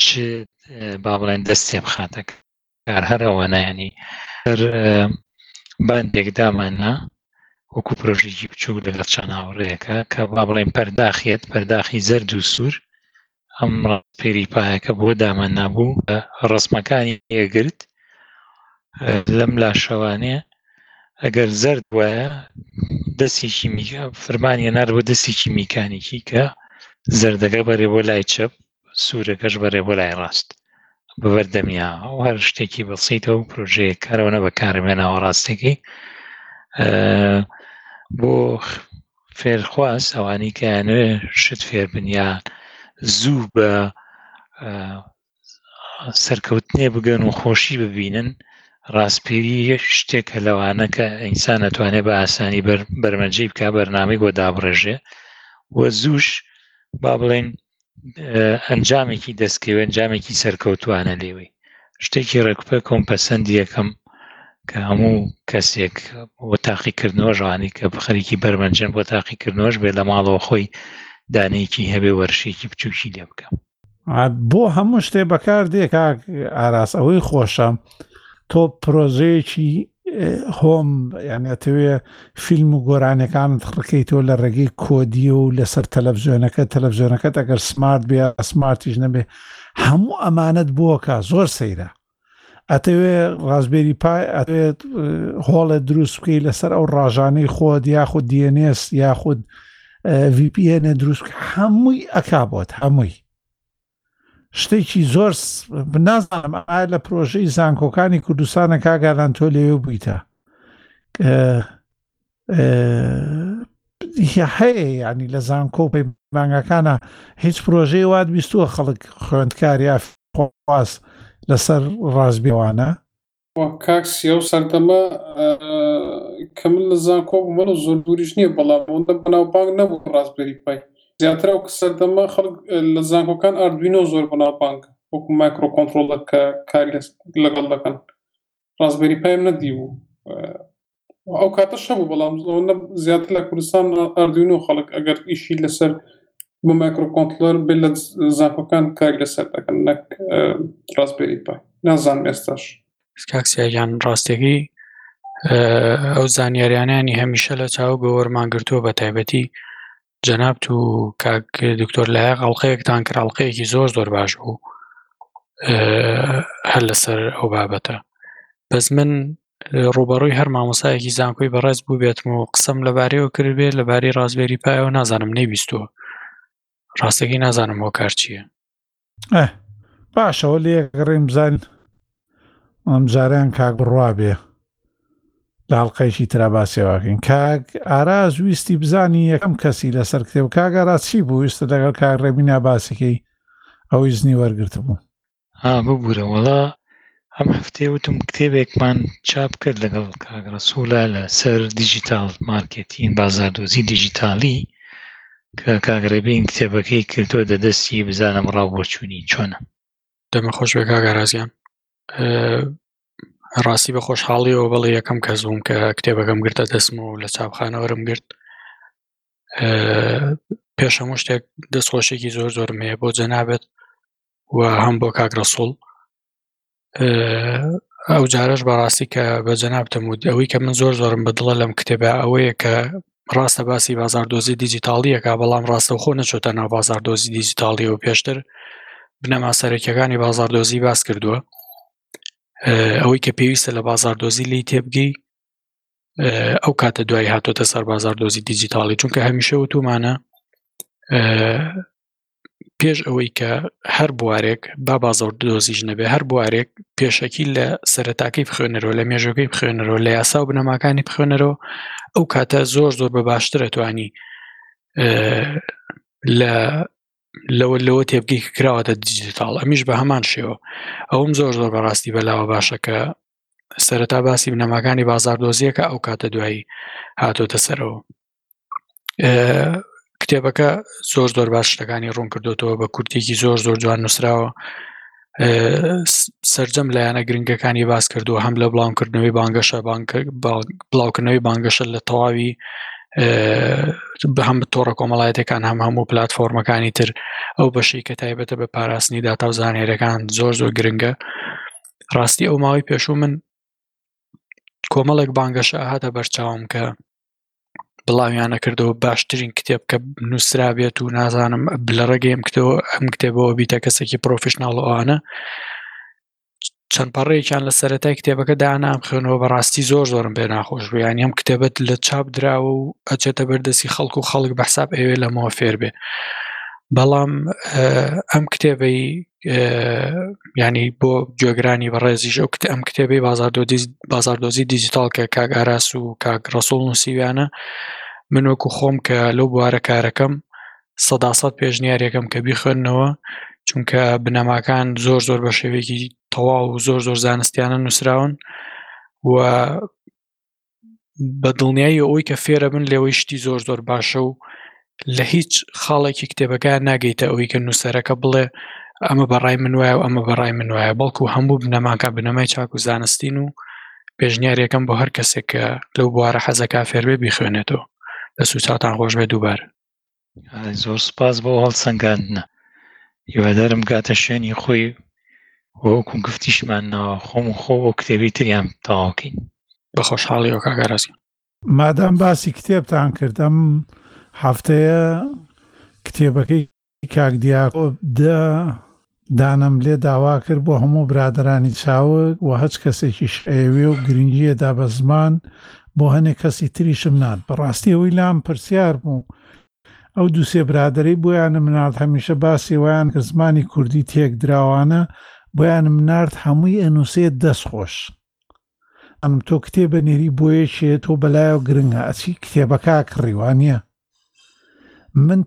چ با بڵێن دەست تێ بخاتە کار هەر ئەوانایانی هەر باندێک داماننا وەکو پرۆژێکی بچووک لەگەڵ چەند هاوڕەیەەکە کە با بڵێن پەرداخێت پەرداخی زەرد و سوور ئەم ڕاپێری پایەکە بۆ دامان نابوو ڕسمەکانی ئێگرت لەم لاشەوانەیە ئەگەر زرد وایە دەستێکی فرمانی نار بۆ دەستێکی میکانیکی کە زردەکە بەرێ بۆ لای چەپ سوورەکەش بەرێ بۆ لای ڕاست بەبەردەمیا ئەو هەر شتێکی بەسیتە و پرۆژەیە کارەوەە بە کارمێنەوە ڕاستەکەی بۆ فێرخواز ئەوانی کەیانێ شت فێربنیان زوو بە سەرکەوتنێ بگەن و خۆشی ببینن ڕاستپێوی شتێکە لەوانە کە ئینسان نەتوانێت بە ئاسانی بەرمەجی بکە بەرنامی بۆ دابڕێژێ و زوش با بڵێن ئەنجامێکی دەستکەوێ ئەنجامێکی سەرکەوتوانە لێوەی شتێکی ڕێکوپە کۆم پەسەند یەکەم کە هەموو کەسێک بۆ تاقیکردنەوە ژوانی کە بخەرێکی بەرمەنجەن بۆ تاقیکردنەوەش بێت لە ماڵەوە خۆی دانەیەکی هەبێ وەرشێکی بچووکی لێ بکەم بۆ هەموو شتێ بەکار دێ کاک ئاراس ئەوەی خۆشە تۆ پرۆزەیەکی هۆم یانەتەوێ فیلم و گۆرانەکانت خڕکەی تۆ لە ڕێگەی کۆدی و لەسەر تەلەڤزیۆنەکە تەلەڤزیۆنەکەت ئەگەر سمارت بێ سمارتیش نەبێ هەموو ئەمانەت بۆکە زۆر سەیرە ئەتەوێ ڕازبێری پای ئەتوێت هۆڵێ دروست بکەی لەسەر ئەو ڕژانەی خۆت یاخود دیێنێس یاخود VPN دروست هەمووی ئەکا بۆت هەمووی شتێکی زۆر بنازانم ئایا لە پرۆژەی زانکۆکانی کوردستانە کاگالان تۆ لێوێ بوویتە هەیە یعنی لە زانکۆ و پەیمانگاکانە هیچ پرۆژەی وات بیستووە خەڵک خوێندکاری ئافخواز لەسەر ڕازبیێوانە کاکسی ئەو سەردەمە کە من لە زانکۆ بوومەڵ زۆر دووریش نییە بەڵام ئەوەندە بەناوبانگ نەبوو ڕاستبەری پای زیاتر ئەو سەردەمە خەڵک لە زانکۆکان ئاردوینۆ زۆر بەناوبانگ وەکو مایکرۆکۆنتترۆڵەکە کاری لەگەڵ دەکەن ڕاسبێری پایم نەدیبوو ئەو کاتە شەبوو بەڵام زیاتر لە کوردستان ئەردوین و خەڵک ئەگەر ئیشی لەسەر بۆ مایکرۆکۆنتلەر بێت لە زانکۆکان کار لەسەر دەکەن نەک ڕاستبێری پای نازان ئێستاش کاکسیاگیان ڕاستەکەی ئەو زانیاریانیانی هەمیشە لە چاو گەوەرمانگرتووە بە تایبەتی جەنابت و کاک دکتۆر لایەق ئەڵلقەیەکتان کرد ئەڵلقەیەکی زۆر زۆر باش بوو هەر لەسەر ئەو بابەتە بەس من ڕوبەڕووی هەر مامۆسایەکی زانکۆی بەڕێز بوو بێتم و قسەم لەبارەیەوە کردبێت لەبارەی ڕازبێری پایەوە نازانم نەیبیستووە ڕاستەکەی نازانم هۆکار چییە باشەوە لێ گەڕێم بزان ئەم جاریان کاک بڕوا بێ لاڵقەیەکی ترا باسێواکەین کاک ئاراز ویستی بزانی یەکەم کەسی لەسەر کتێب کاگەرا چی بوو ویستە دەگەڵ کاک ڕێبینا باسەکەی ئەوەی زنی وەرگرت بوو ها ببوورە وڵا ئەم هەفتەیە وتم کتێبێکمان چاپ کرد لەگەڵ کاک ڕسوولە لە سەر دیجیتال مارکێتین بازاردۆزی دیجیتالی کە کاک ڕێبین کتێبەکەی کردۆ دەدەستی بزانم ڕاو بۆچوونی چۆنە دەمە خۆش بێ کاگەرازیان ڕاستی بە خۆشحاڵیەوە بەڵێ یەکەم کەس بووم کە کتێبەکەم گرتە دەستم و لە چاپخانەوەرم گرت پێش هەموو شتێک دەستخۆشێکی زۆر زۆرم هەیە بۆ جەنابەت و هەم بۆ کاک ڕسوڵ ئەو جارەش بەڕاستی کە بە جەنابتم وت ئەوەی کە من زۆر زۆرم بە دڵە لەم کتێبە ئەوەیە کە ڕاستە باسی بازار دۆزی دیجیتاڵیەکە بەڵام ڕاستە خۆ نەچۆتە ناو بازار دۆزی دیجیتاڵی و پێشتر بنەما سەرەکیەکانی بازار دۆزی باس کردووە ئەوەی کە پێویستە لە بازار دۆزی لی تێبگەی ئەو کاتە دوای هاتۆتە سەر بازار دۆزی دیجیتاڵی چونکە هەمیشە وتومانە پێش ئەوەی کە هەر بوارێک با بازەوە دۆزیش نەبێ هەر بوارێک پێشەکی لە سەرتاکەی بخوێنەرەوە لە مێژەکەی بخوێنەرەوە لە یاسا و بنەماکانی بخوێنەرەوە ئەو کاتە زۆر زۆر بە باشترە توانی لە لەوە لەوە تێبگەی کراوەتە دیجیتال ئەمیش بە هەمان شێوە ئەوم زۆر زۆر بەڕاستی بەلاوە باشە کە سەرەتا باسی بنەماکانی بازار دۆزیەکە ئەو کاتە دوایی هاتۆتە سەرەوە کتێبەکە زۆر زۆر باش شتەکانی ڕوون کردوتەوە بە کورتێکی زۆر زۆر جوان نووسراوە سرجەم لایەنە گرنگەکانی باس کردووە هەم لە بڵاوکردنەوەی بانگەشە بڵاوکردنەوەی بانگەشە لە تەواوی بە هەم تۆڕە کۆمەڵایەتەکان هەم هەموو پلتفۆرمەکانی تر ئەو بەشی کە تایبەتە بە پاراستنی داتا و زانێرەکان زۆر زۆر گرنگە ڕاستی ئەو ماوەی پێشوو من کۆمەڵێک بانگەشە هاتە بەرچاوم کە بڵاویانە کردەوە باشترین کتێب کە نووسرا بێت و نازانم لە ڕێگەی ئەم کتەوە ئەم کتێبەوە بیتە کەسێکی پرۆفشنناڵ ئەوانە چەند پەڕێکیان لە سەتای کتێبەکە دانام خوێنەوە بەڕاستی زۆر زۆرم بێ ناخۆش بوویان ئەم کتێبەت لە چاپ دراوە و ئەچێتە بەردەسی خەڵک و خەڵک بە حساب ئەوێ لەمەوە فێربێ بەڵام ئەم کتێبەی ینی بۆ گوێگرانی بەڕێزیش ئەو ئەم کتێبی بازار بازار دۆزی دیجیتال کە کاک ئاراس و کاک ڕسوڵ نووسیویانە من وەکو خۆم کە لەو بوارە کارەکەم سەداسە پێشنیارێکم کە بیخوێندنەوە چونکە بنەماکان زۆر زۆر بە شێوێکی تەواو و زۆر زۆر زانستیانە نووسراون و بە دڵنیایی ئەوەی کە فێرەبن لێوەی شتی زۆر زۆر باشە و لە هیچ خاڵێکی کتێبەکە ناگەیتە ئەوەی کە نووسەرەکە بڵێ ئەمە بەڕای من وایە و ئەمە بەڕای من وایە بەڵکو هەموو بنەماکە بنەمای چاک و زانستین و پێشنیارەکەم بۆ هەر کەسێک کە لەو بوارە حەزەکە فێربێ بیخوێنێتەوە لە سوچاتان خۆشبێ دووبار زۆر سپاس بۆ هەڵسەنگاندنە هیوادارم گاتە شوێنی خۆی وەکو گفتیشمان ناوە خۆم و خۆ بۆ کتێبی تریان تەواوکەین بە خۆشحاڵی و کاگەڕاستی مادام باسی کتێبتان کردم هەفتەیە کتێبەکەی کاک دیاکۆ دە دانم لێ داوا کرد بۆ هەموو برادەرانی چاوگ و هەچ کەسێکیش ئەیەوێ و گرنگی ئەدا بە زمان، بۆ هەنێ کەسی تریشم نارد. بە ڕاستی ئەوەی لام پرسیار بوو، ئەو دوو سێ برادەرەی بۆیانم نارد هەمیشە باسی ئەوەیان کە زمانی کوردی تێک دراوانە، بۆیانم نارد هەمووی ئەنووسێ دەست خۆش. دانم تۆ کتێب ئەنێری بۆ یەکێ تۆ بەلایەوە گرنگە ئەچی کتێبەکە ئەکڕی وانیە؟ من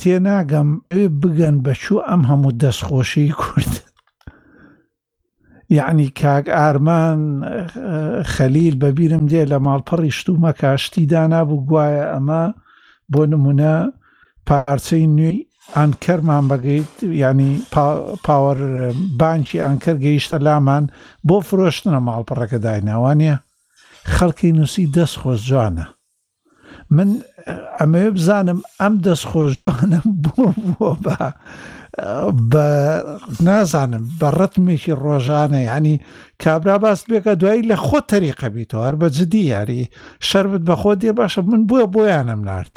تێناگەم ئەوێ بگەن بە چوو ئەم هەموو دەستخۆشی کورد یعنی کاک ئارمان خەلیل بەبیرم دێ لە ماڵپەڕی شتومە کاشتی دانابوو گوایە ئەمە بۆ نمونە پارچەی نوێی ئەنکەرمان بەگەیت ینی پاوەەر بانکی ئەنکەر گەیشتە لامان بۆ فرۆشتنە ماڵپەڕەکە دایناوانە خەڵکی نووسی دەست خۆش جوانە من ئەمەوێ بزانم ئەم دەست خۆشدانم بۆ بووە بە بە نازانم بە ڕتمێکی ڕۆژانە ینی کابرا باست بێکە دوایی لە خۆ تەریقە بیتەوە هەر بە جدی یاری شربت بەخۆ دێ باشە من بووە بۆیانم نرد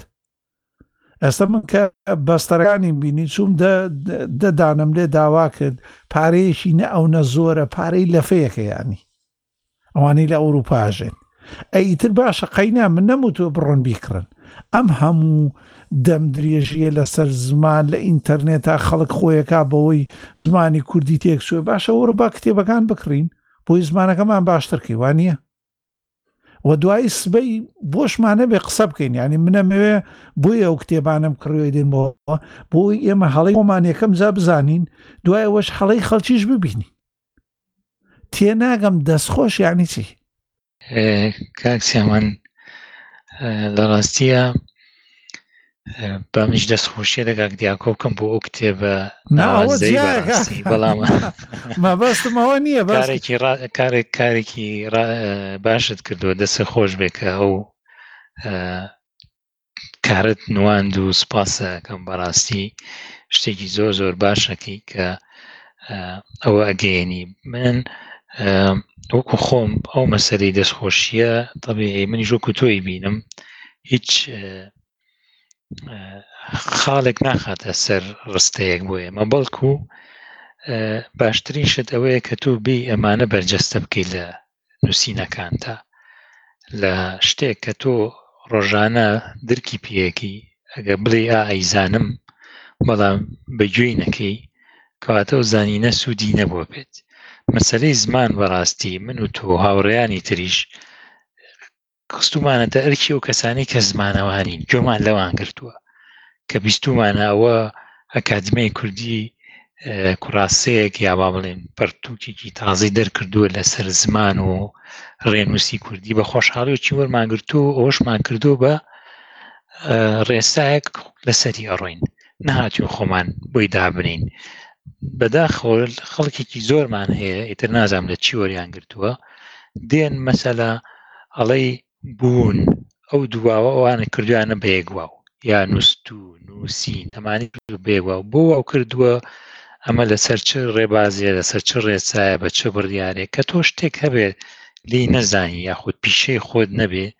ئێستا من کە بەستەرانی بینی چوم دەدانم لێ داوا کرد پارەیەکی نە ئەو نە زۆرە پارەی لەفەیەکە ینی ئەوانەی لە ئەوروپا ئەژێن ئەی ئیتر باشە قەینا من نەموتوە بڕۆن بیکڕن ئەم هەموو دەم درێژیە لەسەر زمان لە ئینتەرنێتا خەڵک خۆیەکە بەوەی زمانی کوردی تێکسوێ باشە وەرە با کتێبەکان بکڕین بۆی زمانەکەمان باشترکەی وانە و دوای سبەی بۆشمانە بێ قسە بکەین ینی منەمەوێ بۆی ئەو کتێبانم کڕێ دێنەوە بۆی ئێمە هەڵی خۆمان یەکەم جا بزانین دوای ئەوەش هەڵی خەڵکیش ببینی تێناگەم دەستخۆش یعنی چی کاک سیامان لە ڕاستیە بەمش دەستخۆشیە دەگاک دیاکۆ بکەم بۆ ئەو کتێبە بەڵام مەبەستمەوە نییە بارێکی کارێک کارێکی باشت کردووە دەسە خۆش بێکە ئەو کارت نواند و سوپاسەکەم بەڕاستی شتێکی زۆر زۆر باشەکەی کە ئەوە ئەگەێنی من وەکو خۆم ئەو مەسەری دەستخۆشیە طببیعی منی ژۆکو تۆی بینم هیچ خاڵێک ناخاتە سەر ڕستەیەک بۆ ئێمە بەڵکو باشترین شت ئەوەیە کە تۆ بی ئەمانە بەرجەستە بکەیت لە نووسینەکانتا لە شتێک کە تۆ ڕۆژانە درکی پێەکەی ئەگە بڵێ ئا ئەیزانم بەڵام بەگوێی نەکەی کەواتە و زانینە سوودی نەبووە بێت مەسلەی زمان بەڕاستی من و تۆ هاوڕێیانی تریش خستومانەتە ئەرکی ئەو کەسانی کە زمانەوانین گوێمان لەوان گرتووە کە بیستومانە ئەوە ئەکادمی کوردی کوڕاسەیەک یا با بڵێن پەرتوکێکی تازی دەرکردووە لەسەر زمان و ڕێنووسی کوردی بە خۆشحاڵیوەکی وەرمانگرتو ئەوشمان کردو بە ڕێسایەک لەسەری ئەڕۆین نەهاتووین خۆمان بۆی دابنین بەداخەوە خەڵکێکی زۆرمان هەیە ئیتر نازام لە چی وەریان گرتووە دێن مەسەلا ئەڵەی بوون ئەو دواوە ئەوانە کردویانە بەیەکواو یا نووسست و نووسین ئەمانی بێوا بۆ ئەو کردووە ئەمە لەسەر چ ڕێبازیە لەسەر چ ڕێسایە بە چ بڕیارێک کە تۆ شتێک هەبێت لی نەزانی یاخود پیشەی خۆت نەبێ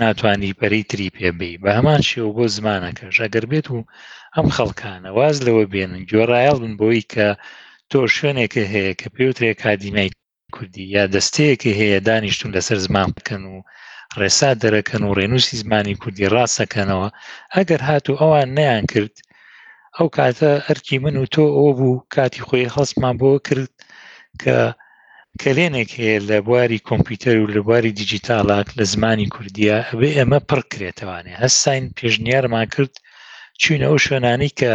ناتانی پەری تری پێبی بە هەمان شێوە بۆ زمانەکەش ئەگەر بێت و ئەم خەڵکانە واز لەوە بێنن گوێڕایەڵ بن بۆی کە تۆ شوێنێکە هەیە کە پێوترێ کادیمای کوردی یا دەستەیەکی هەیە دانیشتون لەسەر زمان بکەن و ڕێسا دەرەکەن و ڕێنووسی زمانی کوردی ڕاستەکەنەوە ئەگەر هاتوو ئەوان نیان کرد ئەو کاتە ئەرکی من و تۆ ئەو بوو کاتی خۆی هەڵسمان بۆ کرد کە کەلێنێک هەیە لە بواری کۆمپیوتەر و لە بواری دیجیتالات لە زمانی کوردیا ئەبێ ئەمە پڕ کرێتەوانێ هەستین پێشنیارمان کرد چوینە ئەو شوێنانی کە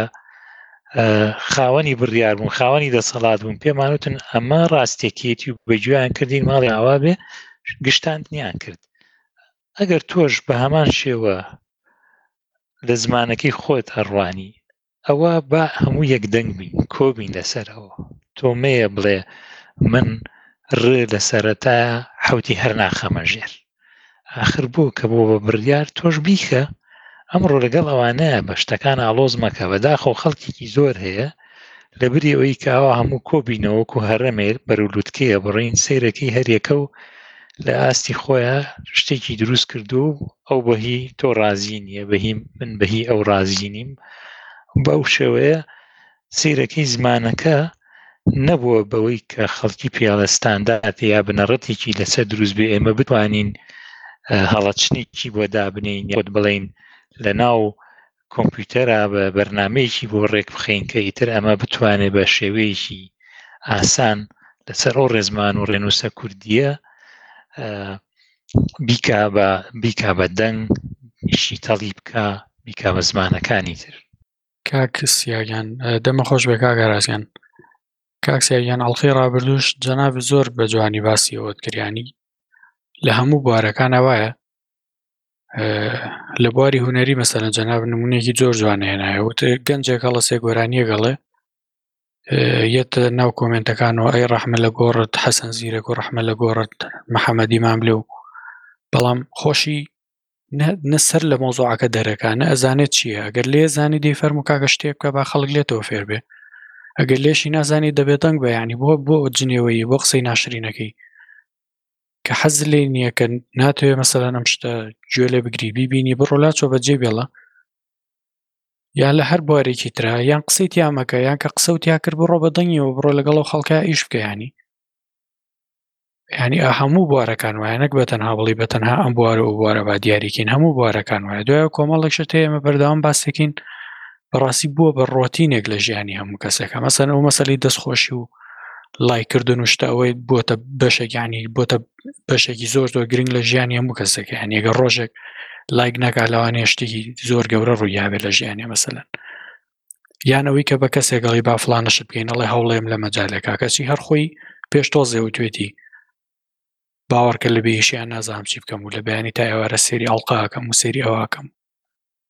خاوەنی بڕیار بوون خاوەنی دەسەڵات بوون پێمانوتن ئەمە ڕاستێکیەتی و بەگویان کردین ماڵی ئاوا بێ گشتان نیان کرد ئەگەر تۆش بە هەمان شێوە لە زمانەکەی خۆت ئەڕوانی ئەوە با هەموو یەک دەنگ بین کۆبین لەسەرەوە تۆ مەیە بڵێ من ڕ لە سەرەتا حوتی هەر ناخەمە ژێر آخر بۆ کە بۆ بە بڕیار تۆش بیکە ئەمڕۆ لەگەڵ ئەوانە بە شتەکان ئالۆز مەکە بەداخۆ خەڵکیی زۆر هەیە لە بری ئەوەی کاوە هەموو کۆبینەوەکو هەرەمێر بەرولووتکەیە بڕین سیرەکەی هەریەکە و لە ئاستی خۆیە شتێکی دروست کردو و ئەو بەهی تۆ ڕازی نییە بەهی من بەهی ئەو ڕازی نیم بەو شێوەیە سیرەکەی زمانەکە نەبووە بەوەی کە خەڵکی پیاڵستاندات یا بنەڕەتێکی لەسەر دروست بێ ئێمە بتوانین هەڵەچنێکی بۆ دابنین یاخود بڵین لە ناو کۆمپیوتەرا بە بەرنمەیەکی بۆ ڕێک بخەین کە ئیتر ئەمە بتوانێت بە شێوەیەکی ئاسان لەسەر ئەو ڕێزمان و ڕێنووسە کوردیە بیکا بە بیکا بە دەنگ شی تەڵی بکە بیکا بە زمانەکانی تر کاک سیاگیان دەمە خۆش بێ کاگەرازیان کاک سیاگیان ئەڵلقەی ڕابردوش جەناب زۆر بە جوانی باسی ئەوەت کریانی لە هەموو بوارەکانە وایە لە بواری هوەری مەسەن جەناب نمونێکی زۆر جوان هێنایە وت گەنجێک هەڵەسێ گۆرانیە گەڵێ یەت ناو کۆمنتەکان و ئەی ڕەحمە لە گۆڕت حەسەن زیرەک و ڕەحمە لە گۆڕت محەممەدی مام لێ و بەڵام خۆشی نە سەر لە مۆزۆعەکە دەرەکانە ئەزانێت چییە ئەگەر لێ زانی دی فەرمو کاکە شتێک بکە با خەڵک لێتەوە فێر بێ ئەگەر لێشی نازانی دەبێت دەنگ بە ینی بۆ بۆ جنێوەیی بۆ قسەی ناشرینەکەی کە حەز لێ نییە کە ناتوێ مەسەرەن ئەم شتە گوێ لێ بگری بیبینی بڕۆ لا چۆ بەجێ بێڵە یا لە هەر بوارێکی تررا یان قسەی تیامەکە یان کە قسە و تیا کرد بڕۆ بە دەنگیەوە بڕۆ لەگەڵ و خەڵکە ئیش بکەیانی ینی ئە هەموو بوارەکان وایە نەک بە تەنها بڵی بە تەنها ئەم بوارە و بوارە با دیارێکین هەموو بوارەکان وایە دوای کۆمەڵێک شت ئێمە بەردەوام باسێکین بەڕاستی بووە بە ڕۆتینێک لە ژیانی هەموو کەسێکە مەسەن ئەو مەسلی دەستخۆشی و لایکردن و شتە ئەوەی بۆتە بەشێکیانی بۆتە بەشێکی زۆر زۆر گرنگ لە ژیانی هەموو کەسێکە هەن یەگە ڕۆژێک لایک ناکا لەوانێ شتێکی زۆر گەورە ڕوویاێ لە ژیانی مەسەن یان ئەوەی کە بە کەسێکەڵی با فلانەش بکەین ئەڵێ هەوڵێم لە مەجالێکا کەسی هەرخۆی پێش تۆزێ و توێتی باوەڕکە لە بێشیان نازانام چی بکەم و لە بەیانی تا ئێوارە سێری ئەڵلقاکەم و سێری ئەوواکەم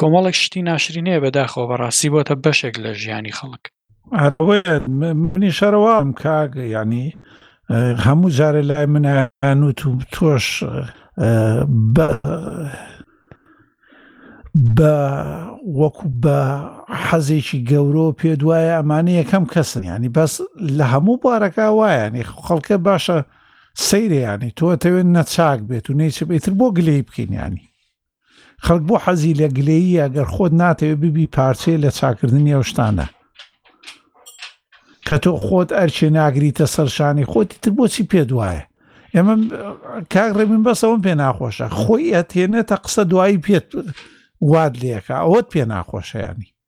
کۆمەڵێک شتی ناشرینەیە بەداخەوە بەڕاستی بۆتە بەشێک لە ژیانی خەڵک منی شەرەوام کاگە ینی هەموو جارە لای منانوت و تۆش بە وەکو بە حەزێکی گەورۆ پێ دوایە ئەمانە یەکەم کەسن ینی بەس لە هەموو بارەکە وایەنی خەڵکە باشە سەیرە ینی تۆ تەوێت نەچاک بێت و نەیچ بێتتر بۆ گلەی بکەین ینی خەڵک بۆ حەزی لە گلەییە گەر خۆت ناتەوێت ببی پارچەیە لە چاکردنی ئەو شتانە کە تۆ خۆت ئەرچێ ناگریتە سەرشانی خۆتی تر بۆچی پێ وایە ئێمە کاک ڕێبین بەسەوەم پێ ناخۆشە خۆی ئەتێنێتە قسە دوایی پێت واد لەکە ئەوەت پێ ناخۆشیانی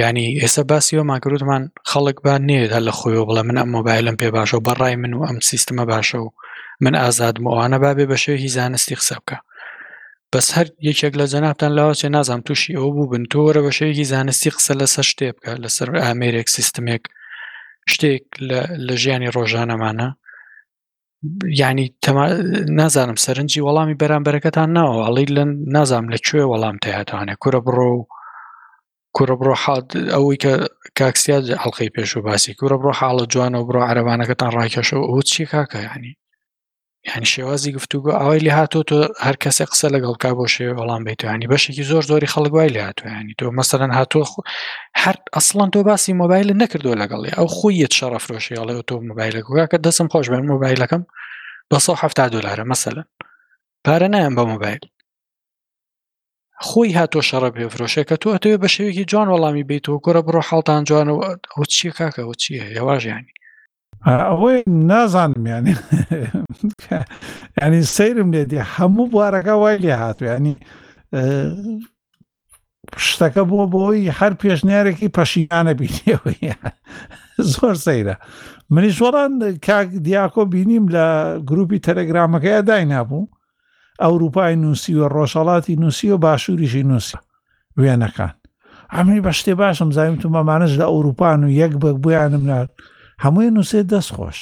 ینی ئێستا باسی ئەومان کردوتمان خەڵک با نێت هەر لە خۆیەوە بڵێ من ئەم مۆبایلم پێ باشە و بەڕای من و ئەم سیستمە باشە و من ئازادم و ئەوانە بابێ بە شێوی زانستی قسە بکە بەس هەر یەکێک لە جەنابان لاوەچێ نازانام تووشی ئەو بوو بن تۆ وەرە بە شێوی زانستی قسە لەسەر شتێ بکە لەسەر ئامێرێک سیستمێک شتێک لە ژیانی ڕۆژانەمانە ینی نازانم سەرنجی وەڵامی بەرامبەرەکەتان ناوە ئەڵی لە نازانام لە کوێ وەڵام تاتوانێت کورە بڕۆ و کورە بڕۆ حات ئەوەی کە کاکسیاد هەڵلقەی پێش و باسی کورە بڕۆ حاڵە جوانە و بڕۆ عربانەکەتان ڕاکێشەوە ئەو چی کاکە ینی یعنی شێوازی گفتوگو ئەوەی لە هاتۆ تۆ هەر کەسێک قسە لەگەڵ کا بۆ شێ وەڵام بیتوانی بەشێکی زۆر زۆری خەڵگوای لە هاتوانی تۆ مەسەەن هاتۆ هەر ئەسڵەن تۆ باسی مۆبایل نەکردو لەگەڵێ ئەو خۆی یەت شەڕە فرۆشیاڵێ تۆ مۆبایلەکە دەسم خۆش بێن مۆبایلەکەم 1970 دلارە مەسەلە پارە نایەن بە مۆبایل خۆی هاتۆ شەڕە پێ فرۆشێ کە تۆ ئەتەوێ بە شێوێکی جوان وەڵامی بیتەوە کۆرە بڕۆ حڵتان جوانەوە ئەو چیە کاکەەوە چیە هێواژیانی ئەوەی نازانم ینی ینی سەیرم لێ دی هەموو بوارەکە وای لێ هاتو ینی شتەکە بۆ بۆی هەر پێشنیارێکی پەشیانە بینیەوە زۆر سەیرە منیش وەڵان کاک دیاکۆ بینیم لە گروپی تەلەگرامەکەی داینابوو ئەوروپای نووسیوە ڕۆژهڵاتی نووسیوە باشووریشی نووسی وێنەکان ئەمری بە شتێ باشم زانیم تو مەمانش لە ئەوروپان و یەک بەک بۆیانم نات هەمووی نووسێت دەست خۆش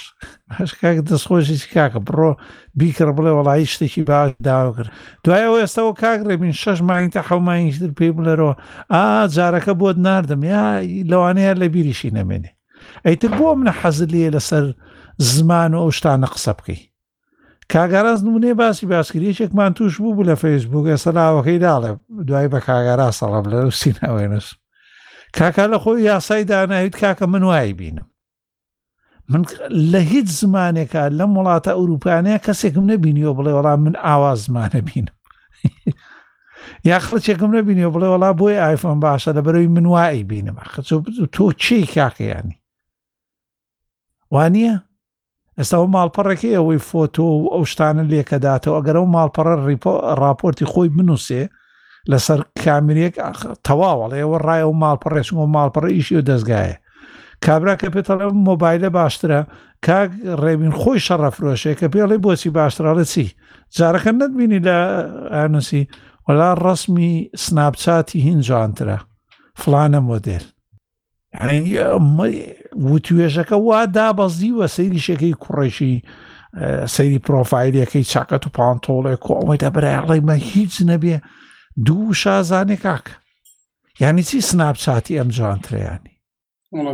هەشکاک دەست خۆشی کاکە بڕۆ بیکڕ بڵێ وڵی شتێکی باش داوا کرد دوایەوە ئێستەوە کاک ڕێبین شش مانگ تا حومانیشتر پێی بڵێرەوە ئا جارەکە بۆت نردم یا لەوانەیە لە بیریشی نەمێنێ ئەیتر بۆ منە حەزلیە لەسەر زمان و ئەو شتانە قسە بکەی کاک ئاراس نمونەی باسی باسکرد یەکێکمان توش بوو بوو لە فەیسبوک ئێستا ناوەکەی داڵێ دوای بە کاگەرا سەڵب لە نووسی ناوێ نووس کاکە لە خۆی یاسای داناویت کاکە من وای بینم من لە هیچ زمانێکە لەم وڵاتە ئەوروپانەیە کەسێکم نەبینیەوە بڵێ وەڵام من ئاوا زمانە بینم یا خەڵچێکم نەبینی بڵێ وڵا بۆی ئایفۆن باشە لە بەرەوەی من وای بینم تۆ چی کاکەیانی وانیە؟ ئێستا ئەو ماڵپەڕێکی ئەوەی فۆتۆ و ئەو شتانە لێکەداتەوە ئەگەر ئەو ماڵپەڕە ڕاپۆرتی خۆی بنووسێ لەسەر کامرێک تەواوەڵ ئێوە ڕای ئەو ماڵپەڕێ چۆ ماڵپەڕ ئیشی و دەستگایە کابرا کە پێتەڵێ مۆبایلە باشترە کاک ڕێبین خۆی شەڕەفرۆشێ کە پێڵی بۆچی باشتراڵە چی جارەکە نەتبینی لە ئەنووسی وەلا ڕسمی سناپچاتی هین جوانترە فلانە مۆدل وتوێژەکە وا دابەزیوە سەیری شەکەی کوڕێکی سەیری پرۆفایلەکەی چاکەت و پانتۆڵێک کۆ ئەوەی دە برایڵی مە هیچ نەبێ دوو شازانێ کاک یعنی چی سناب چاتی ئەم جوانتریانی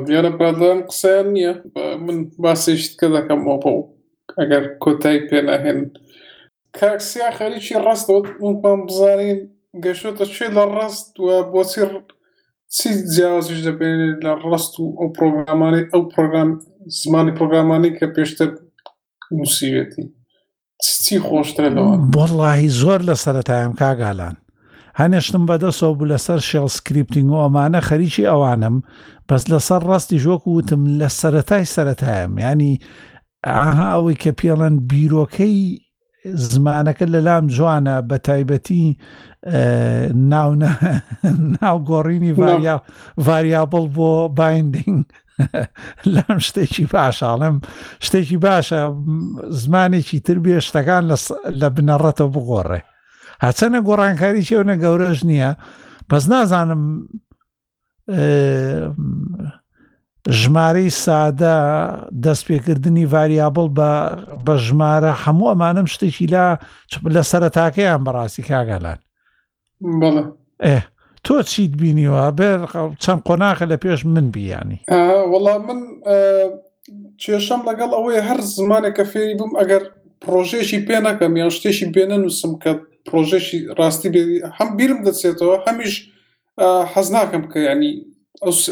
دیارە بەڵام قسەیان نییە من باسیشت کە دەکەم ئۆپۆ ئەگەر کۆتای پێناهێن کاکسیا خەریکی ڕاستەوە وپان بزانین گەشتە چێ لە ڕاست و بۆچی چی جیاوازیش دەبێنێت لە ڕست و ئەو پرۆگرامانەی ئەو پرۆگرام زمانی پرۆگرامانەی کە پێشتر نووسیوێتی چی خۆشترە لەوە بەڵی زۆر لە سەتایم کاگالان هەنێشتم بەدەسەوە بوو لەسەر شێڵ سکرپتنگ و ئەمانە خەریکی ئەوانم بەس لەسەر ڕاستی ژۆک وتم لە سەتای سەتایم ینی ئاها ئەوەی کە پێڵەن بیرۆکەی زمانەکە لەلام جوانە بە تایبەتی ناونە ناو گۆڕینی ڤاریا ڤاریابڵ بۆ بایندنگ لام شتێکی باشاڵم شتێکی باشە زمانێکی تر بێ شتەکان لە بنەڕەتەوە بگۆڕێ هەچەنە گۆڕانکاری چێونە گەورەش نییە بەس نازانم ژمارەی سادە دەستپێکردنی ڤریابڵ بە ژمارە هەموو ئەمانم شتێکی لا لە سەرتاکەیان بەڕاستی کاگالان تۆ چیت بینیوە بێ چەند قۆناخە لە پێش من بیانی وەڵام من کێشەم لەگەڵ ئەوەیە هەر زمانێک کە فێری بم ئەگەر پرۆژێکی پێ نەکەم یان شتێکی بێنە نووسم کە پرۆژێکی ڕاستی بێ هەم بیرم دەچێتەوە هەمیش حەز ناکەم کە ینی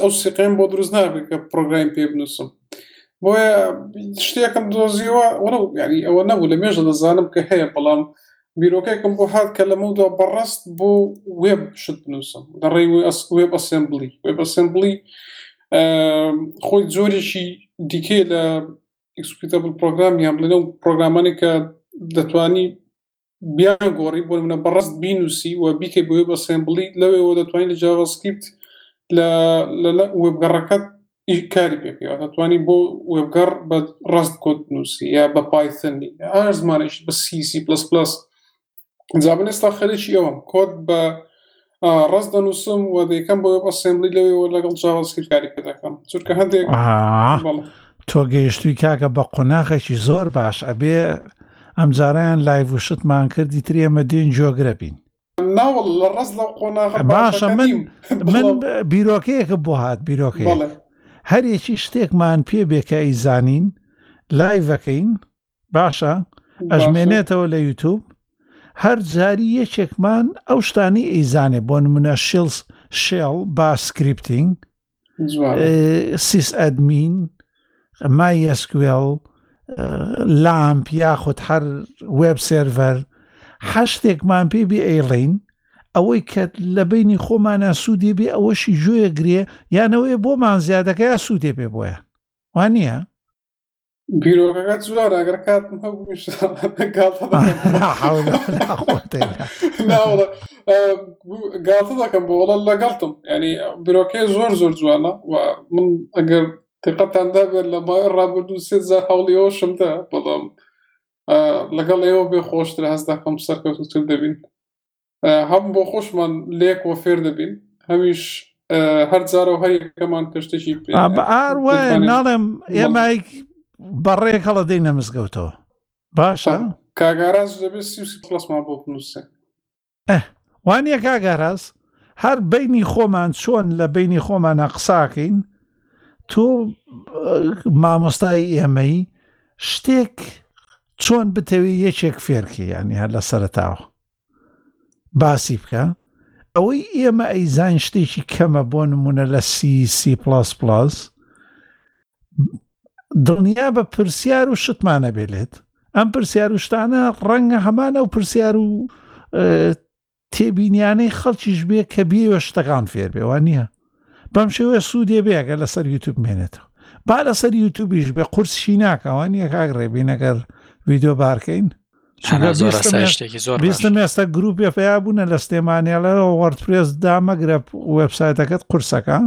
ئەو سیقێن بۆ دروست نابێت کە پرۆگرایم پێ بنووسم بۆیە شتێکم دۆزیەوە وەرە ینی ئەوە نەبوو لە مێژە دەزانم کە هەیە بەڵام بیرۆکێکم بۆ هاات کە لەمە دو بەڕست بۆ وێب شت بنووسم دەڕێی وێب ئەسمبلی وێب ئەسمبلی خۆی زۆریشی دیکەی لە ئیکسپیتەبل پرۆگرام یان بڵێ و پرۆگرامانی کە دەتوانی بیان گۆڕی بۆ منە بەڕست بینوسی و بیکە بۆی بە سمبڵی لەوێەوە دەتوانین لە جاوەسکیپت لە وێبگەڕەکەت کاری پێکەوە دەتوانین بۆ وێبگەڕ بە ڕست کۆت نووسی یا بە پایثنی ئار زمانش بە سیسی پلس پلس جابن ئێستا خەرێکی ئەوم کۆت بە ڕست دەنووسم و دەیکەم بۆ وێب ئەسێمبلی لەوێەوە لەگەڵ جاوازکرد کاری پێ دەکەم چونکە هەندێک تۆ گەیشتوی کاکە بە قۆناغێکی زۆر باش ئەبێ ئەم جاریان لایڤ و شتمان کردی تری ئەمە دێن جۆگرە بین ناوەڵ لە ڕز لە قۆناغ باشە من من بیرۆکەیەکە بۆ هات بیرۆکەیە هەرێکی شتێکمان پێ بێکە ئەیزانین لایڤەکەین باشە ئەژمێنێتەوە لە یوتوب هەر جاری یەکێکمان ئەو شتانی ئیزانێ بۆ نمونە شێڵس شێڵ با سکرپتینگ سیس ئەدمین مایەسکوێڵ لامپ یاخود هەر وێب سێرڤەر هەشتێکمان پێ بێ ئەیڵین ئەوەی کە لە بینی خۆمانە سوودێ بێ ئەوەشی جوێ گرێ یانەوەی بۆمان زیادەکە یا سوودێ پێ بۆیە وان نییە بیرۆکەکە جوان ئەگەر کاتم هەبوو گاتە دەکەم بۆ وڵە لەگەڵتم ینی برۆکەی زۆر زۆر جوانە و من ئەگەر تقەتان دابێت لە باێ ڕابردوو سێ زار هەوڵی ئەو شمدا بەڵام لەگەڵ ئێوە بێ خۆشتر هەز دەکەم سەرکەوتوتر دەبین هەم بۆ خۆشمان لێک وە فێر دەبین هەمیش هەر جارە و هەریەکەمان پێشتێکی پێئار وایە ناڵێم ئێمایک بەڕێک هەڵە دەی نەمزگەوتەوە باشە کاگاراز دەبێت سی پلسمان بۆ بنووسێ وانە کاگاراز هەر بینی خۆمان چۆن لە بینی خۆمانە قساکەین تۆ مامۆستای ئێمەی شتێک چۆن بتەوێت یەکێک فێرکی ینی هەر لە سەرتاوە باسی بکە ئەوەی ئێمە ئەیزان شتێکی کەمە بۆ نمونە لە سی سی پلاس پلاس دڵنیا بە پرسیار و شتمانە بێلێت ئەم پرسیار و شتانە ڕەنگە هەمان ئەو پرسیار و تێبینیانەی خەڵکیش بێ کە بێوە شتەکان فێربێوان نییە بەم شێوەیە سوودێ بێ ئەگەر لەسەر یوتوب مێنێتەوە با لەسەر یوتوبیش بێ قورس شی ناکەوان یە کاک ڕێبین ئەگەر ویددیو بارکەین بیستم ئێستا گروپێ پیا بوونە لە ستێمانێڵەرەوە وەرتپێس دامەگرە وبسایتەکەت قورسەکە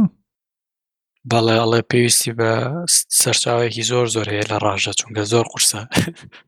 بەڵێ ئەڵێ پێویستی بە سەرچاوێکی زۆر زۆر هەیە لە ڕژە چونکە زۆر قورسە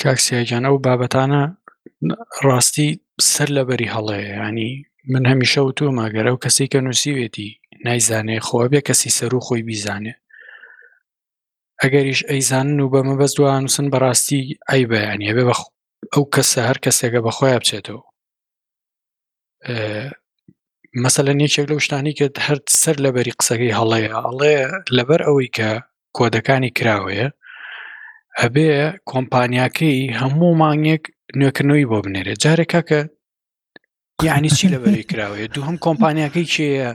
کاک سیا گیان ئەو بابەتانە ڕاستی سەر لەبەری هەڵەیە ینی من هەمیشە وتومە گەر ئەو کەسی کە نووسیوێتی نایزانێ خۆبێ کەسی سەر و خۆی بیزانێ ئەگەریش ئەیزانن و بەمە بەس دوانووسن بەڕاستی ئەی بەیانە بێ بە ئەو کەسە هەر کەسێکە بەخۆیان بچێتەوە مەسەلەن یەکێک لەو شتانی کە هەر سەر لەبەری قسەکەی هەڵەیە ئەڵێ لەبەر ئەوەی کە کۆدەکانی کراوەیە ئەبێ کۆمپانیاکەی هەموو مانگێک نوێکردنەوەی بۆ بنێرێت جارێکە کە یعنی چی لەبەری کراوەیە دوو هەم کۆمپانیاکەی کێە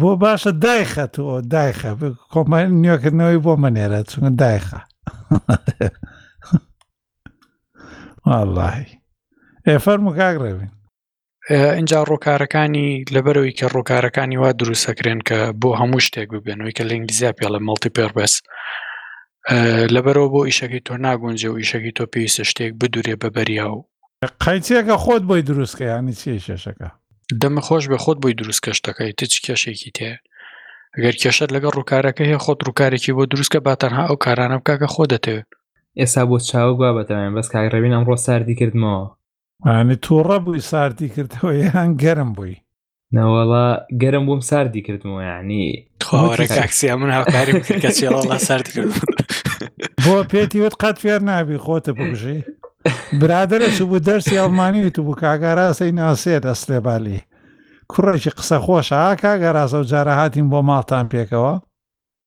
بۆ باشە دایخە تۆ دایخە کۆمپانی نوێکردنەوەی بۆ منێرە چون دایخە واللهی ئێ فەرمو کاک ڕێبین اینجا ڕووکارەکانی لەبەرەوەی کە ڕووکارەکانی وا دروستەکرێن کە بۆ هەموو شتێک ببێنەوەی کە لەنگ زیا پێڵە مەڵتی پێڕ بەس لەبەرەوە بۆ ئیشەکەی تۆ ناگونجێ و ئیشەکەی تۆ پێویستە شتێک بدورێ بە بەریا و قەیچێکە خۆت بۆی دروستکە ینی چی شێشەکە دەمە خۆش بە خۆت بۆی دروست کەشتەکەی تچ کێشێکی تێ گەر کێشت لەگەڵ ڕووکارەکە هەیە خۆت ڕووکارێکی بۆ دروستکە باتەنها ئەو کارانە بکە کە خۆ دەتەوێت ئێسا بۆ چاوە گوا بەتەمێن بەس کاک ڕەوین ئەمڕۆ ساردی کردمەوە. ئەنی توڕە بووی ساردی کردەوە یان گەرم بووی. نەوەڵا گەرم بووم ساردی کردمەوە یعنی کاکسیا من هاوکاری بکرد کە چێڵڵا ساردی کرد بۆ پێتی وت قەت فێر نابی خۆتە بگژی برادرە چ بوو دەرسی ئەڵمانی تو بوو کاگاراسی ناسێ دەستێ بالی کوڕێکی قسە خۆشە کاگەرازە و جارە هاتین بۆ ماڵتان پێکەوە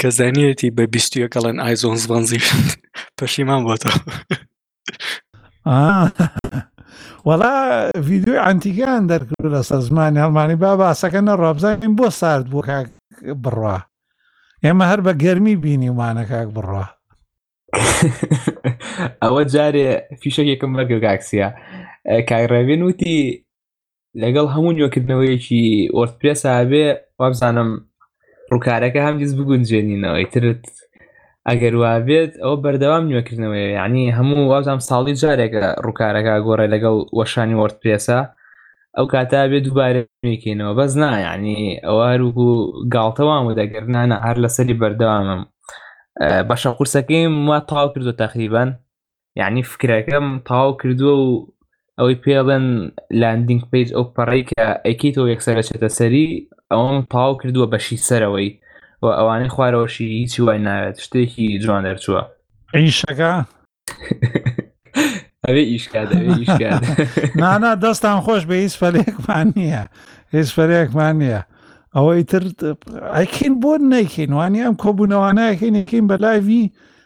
کە زانیوێتی بە بیست و یەک ئەڵێن ئایزۆن زبەنزیر پەشیمان بۆتەوە وەڵا ڤیددیوی ئەنتیگان دەرکرد لەسەر زمانی هەڵمانی با باسەکە نەڕابزانین بۆ سارد بۆ کاک بڕە ئێمە هەر بە گەرمی بینی ومانە کاک بڕە ئەوە جارێ فیشەکێکم مەرگە گاکسیا کاک ڕێوین وتی لەگەڵ هەموو نوێکردنەوەیەکی وەرتپێس هاابێ وابزانم ڕووکارەکە هەمگیز بگونجێنینەوەی ترت ئەگەر وابێت ئەو بەردەوام نوێکردنەوە ینی هەموو وازام ساڵی جارێکە ڕووکارەکە گۆڕێ لەگەڵ وەشانی وەرتپێسە ئەو کاتا بێ دووبارەکەینەوە بەس نایانی ئەوە هەروکو گاڵتەوان و دەگەر نانە هەر لەسەری بەردەوامم بەشە قورسەکەی ما تاو کردو تەقریبان یعنی فکرەکەم تاو کردووە و ئەوەی پێڵێن لاندینگ پیج ئەو پەڕی کە ئەیکیت و یەکسەرە چێتە سەری ئەوم تاو کردووە بەشی سەرەوەی و ئەوانەی خوارەوەشی هیچی وای ناوێت شتێکی جوان دەرچووە ئیشەکە ئەوێ ئیشکات نانا دەستان خۆش بە هیچ فەرێکمان نییە هیچ فەرێکمان نییە ئەوەی تر ئەکین بۆ نەکەین وانی ئەم کۆبوونەوانایەکەین یەکەین بە لایوی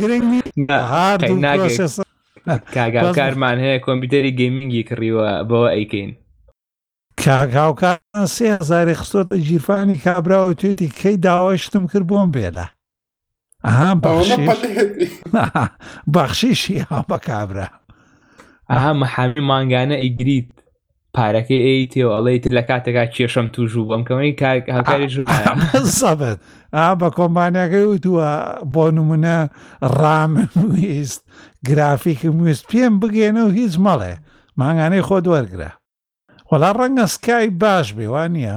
گرنگ نی هاردوو ناگەی. پرۆسێسەر کاگا بەس- کارمان هەیە کۆمپیوتەری گەیمنگی کڕیوە بەوە ئەیکەین کاک هاوکاران سێ هەزاری خستۆتە گیرفانی کابرا و توێتی کەی داوای شتم کرد بۆم بێنە ئەها ئەوەنە بەخشیش پەلێتی بەخشیشی ها بە کابرا ئەها محامی مانگانە ئیگریت پارەکەی ئەی تێو ئەڵێ تر لە کاتێکا کێشەم توژوو بەم کەمەی هاوکاریزانەت بە کۆمپانیەکەی وتووە بۆ نمونە ڕامن ویست گرافیکم ویست پێم بگەێنە و هیچ مەڵێ مانگانەی خۆت وەرگرە وەڵا ڕەنگە سکای باش بێوان نییە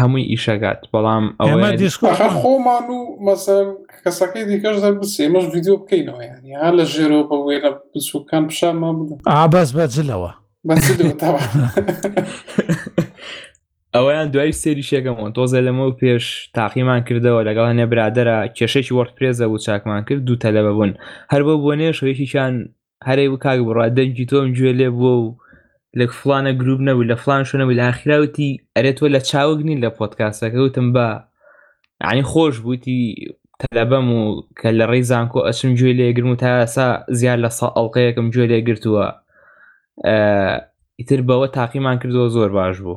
هەمووی ئیشەگات بەڵام ئەوە دیسکۆخە خۆمان و مەسەر کەسەکەی دیکەش دەر بسێمەش یددیو بکەینەوە ینی ها لە ژێرەوە بە وێرە بچووکان پیشانمان بدا ئابەس بەجلەوە ئەویان دوای سێری شێگەمەوە تۆزە لەمە و پێش تاقیمان کردەوە لەگەڵ هەنێ برادرە کێشێکی وەرد پرێزە بوو چاکمان کرد دوو تەلەبە بوون هەر بۆ بۆ نێشەوەیەکیان هەرێ و کاک بڕا دەنگی تۆم گوێ لێ بووە و لە فلانە گروپ نەبوو لە فلان شوێنەبوو لە ئاخراوتی ئەرێت تۆ لە چاوک نین لە پۆتکاسەکە وتم بە عنی خۆش بووتی تەلەبەم و کە لە ڕێی زانکۆ ئەچم گوێ لێگرم و تاسا زیاد لە سا ئەڵلقەیەکم گوێ لێ گرتووە ئیتر بەوە تاقیمان کردەوە زۆر باش بوو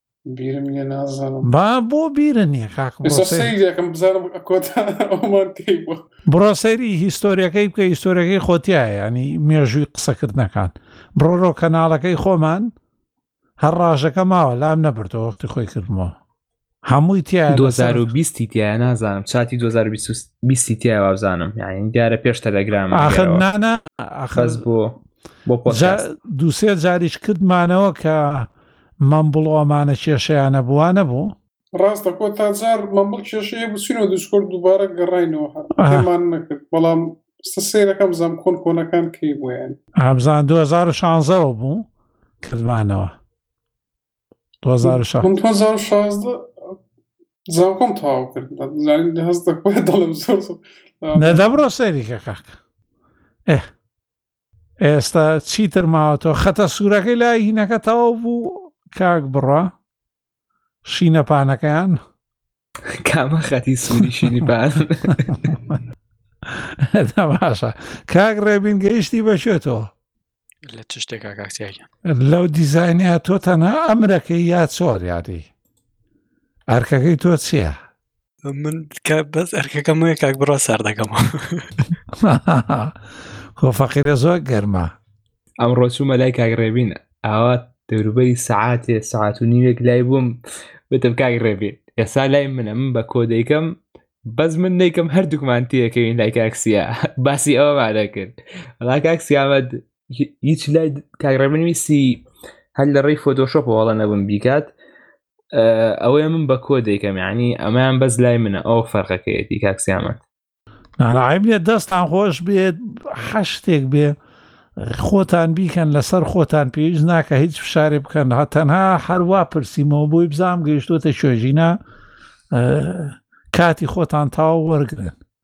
بیرم نیە نازانم با بۆ بیرە نیە کاک دەکەم بزانم کۆتا ئەومان کەی بوو بڕۆ سەیری هیستۆریەکەی بکە هیستۆریەکەی خۆتیایە ینی مێژووی قسەکردنەکان بڕۆرۆ کەناڵەکەی خۆمان هەر ڕاژەکە ماوە لام نەبرتۆ وەختی خۆی کردمەوە هەمووی تیا 2020 تیا نازانم چاتی 2020 تیا وابزانم یعنی دیارە پێش تەلەگرام آخر نانا ئەخەز بۆ بۆ دووسێ جاریش کردمانەوە کە مەمبڵ و ئەمانە کێشەیانە بوو وا نەبوو؟ ڕاستە کۆ تا جار مەمبڵ کێشەی هەبوو چوینەوە دوسکۆرد دوبارە گەڕاینەوە هەر پێمان نەکرد بەڵام ستە سەیرەکەم بزانم کۆن کۆنەکان کەی بوو یانی ئەها بزان دوو هەزار و شانزە وە بوو کردمانەوە دوو هەزار و شانزە من دوو هەزار و شانزە زانکۆم تەواو کرد زانین هەست دەکوێ دەڵم زۆر زۆر نە دەبڕۆ سەیریکە کاکە ئێ ئێستا چیتر ماوەتەوە خەتە سوورەکەی لای هینەکە تەواو بوو کاک بڕە شینە پانەکەیان کامە خەتی سووری شینی پان باشە کاک ڕێبین گەیشتی بەشێتەوە لە چ شتێکا کاکسیاکیان لەو دیزانیا تۆ تەنها ئەمرەکەی یا چۆر یادی ئەرکەکەی تۆ چییە؟ من بەس ئەرکەکەم وێ کاک بڕا سار دەکەمەوە خۆ فەقیرە زۆر گەرمە ئەم ڕۆچوومە لای کاک ڕێبین ئاوا دەوروبەری سعاتێ سعات و نیوێک لای بووم بتم کاک ڕێبین ئێستا لای منە من بە کۆ دەیکەم بەس من نیکەم هەردووکمان تێەکەین لای کاکسیا باسی ئەوە مادەکرد لا کاکسیامەد هیچ لای کاگڕێمن ویستی هەر لە ڕێی فۆتۆشۆپەوەڵە نەبم بیکات ئەوەیە من بە کۆ دەیکەم یعنی ئەمەیان بەس لای منە ئەو فەرقەکەیەتی کاکسیامەت نارایم لێ دەستان خۆش بێت حەشتێک بێ خۆتان بیکەن لەسەر خۆتان پێویست ناکە هیچ فشارێ بکەن هە تەنها هەروە پرسیمەوە بۆی بزام گەیشتوتە شوێژینا کاتی خۆتان تاو وەرگن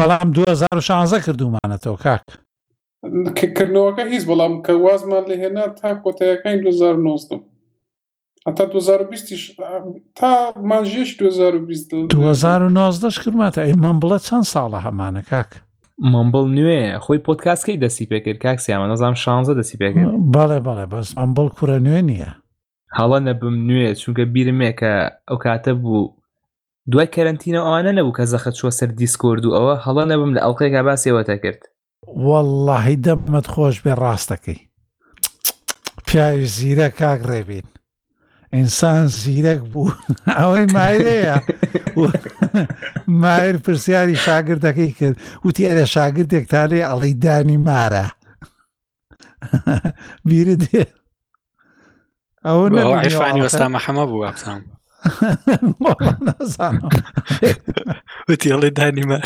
بەڵام دوو هەزار و شانزە کردوومانەتەوە کاک. کردنەوەکە هیچ بەڵام کە وازمان لێ هێنا تا کۆتایەکانی دوو هەزار و نۆزدە هەتا دوو هەزار و بیستیش تا مانژێش دوو هەزار و بیست دوو هەزار و نۆزدەش کردماتە ئەی من بڵێ چەند ساڵە هەمانە کاک. مامبڵ نوێ خۆی پۆتکاسکەی دەستی پێکرد کاک سیامە نەزانم شانزە دەستی پێکرد بەڵێ بەڵێ بەس ئەمبڵ کوورە نوێ نییە هەڵە نەبم نوێ چونکە بیرمێ کە ئەو کاتە بوو دوای کەرنتینە ئەوانە نەبوو کە زەخت چوە سەر دیسکۆرد و ئەوە هەڵە نەبم لە ئەڵلقەیەکە باسیەوەتە کرد واللهی دەمت خۆش بێ ڕاستەکەی پیاوی زیرە کاک ڕێبین ئینسان زیرەک بوو ئەوەی مایرەیە مایر پرسیاری شاگردەکەی کرد وتی ئەرە شاگردێک تا لێ ئەڵی دانی مارە بیرت ئەوە عرفانی وەستا محەمە بوو ئەفسان وتی ئەڵێ دانی مار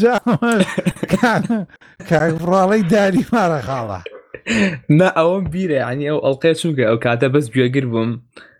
جا کاک بڕاڵی داری مارە خاڵە نا ئەوەم بیرە ینی ئەو ئەڵلقەیە چونکە ئەو کاتە بەس گوێگر بووم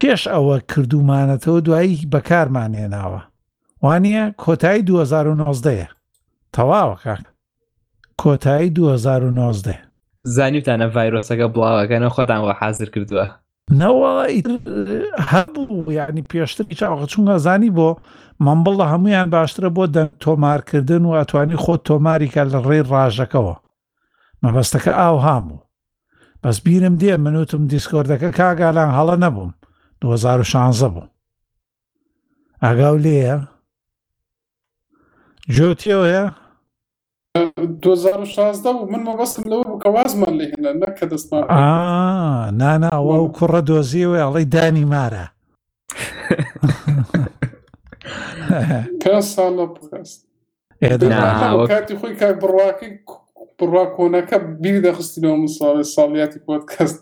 پێش ئەوە کردومانەتەوە دوایی بەکارمان هێناوە وانە کۆتایی 2009 تەواوە کاک کۆتایی 2009 زانیتانە ڤایرۆسەکە بڵاوەکەنە خۆتان وە حازر کردووە نەوە هەبوو یعنی پێشتری چاوەخە چونگە زانی بۆ مەمبڵ لە هەمویان باشترە بۆ دە تۆمارکردن و ئەتوانی خۆت تۆماریکە لە ڕێی ڕژەکەەوە مەبەستەکە ئاوها بوو بەس بیرم دێ من وتم دیسکۆردەکە کاک ئالان هەڵە نەبووم 2016 بوو ئاگاو لێیە جۆتیەوەیە 2016 بوو من مەبەستم لەوە بوو کە وازمان لێ هێنا نەک کە دەستمان آه، نانا ئەوە و کوڕە دۆزیەوە ئەڵی دانی مارە پێ ساڵە بخست کاتی خۆی کار بڕواکە بڕوا کۆنەکە بیری دەخستنەوە من ساڵێ ساڵیاتی پۆتکەست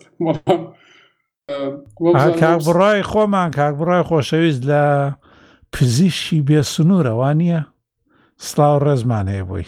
کاک بڕای خۆمان کاک بڕای خۆشەویست لە پزیشکی بێ سنوورەوە نییە سلااو ڕێزمان هەیە بۆی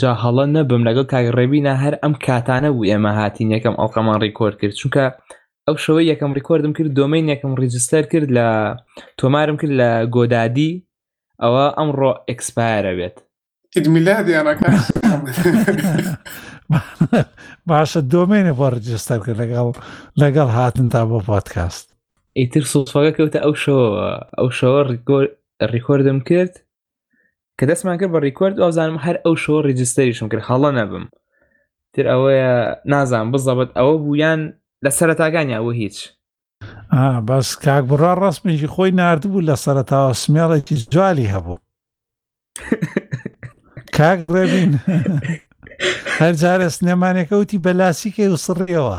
جا هەڵە نەبم لەگەڵ کاک ڕێبینا هەر ئەم کاتانە بوو ئێمە هاتین یەکەم ئەڵلقەمان ڕیکۆرد کرد چونکە ئەو شەوەی یەکەم ڕیکۆردم کرد دۆمین یەکەم ڕیجستەر کرد لە تۆمارم کرد لە گۆدادی ئەوە ئەمڕۆ ئەکسپایرە بێت باشە دۆمێنە بۆ ڕجستەر کرد لەگەڵ لەگەڵ هاتن تا بۆ پۆتکاست ئیتر سوڵفەکە کەوتە ئەو شەوە ئەو شەوە ڕیکۆردم کرد کە دەستمان کرد بە ڕیکۆرد ئەوزانم هەر ئەو شەوە ڕیجستەریشم کرد هەڵە نەبم تر ئەوەیە نازان بزەبت ئەوە بوویان لە سەرتاگانی ئەوە هیچ بەس کاک بڕا ڕستمێکی خۆی نردبوو لە سەرتاوە سمێڵێکی جوالی هەبوو کاک ڕێبین هەر جارە سنێمانەکەوتی بەلاسیکەی و سڕیەوە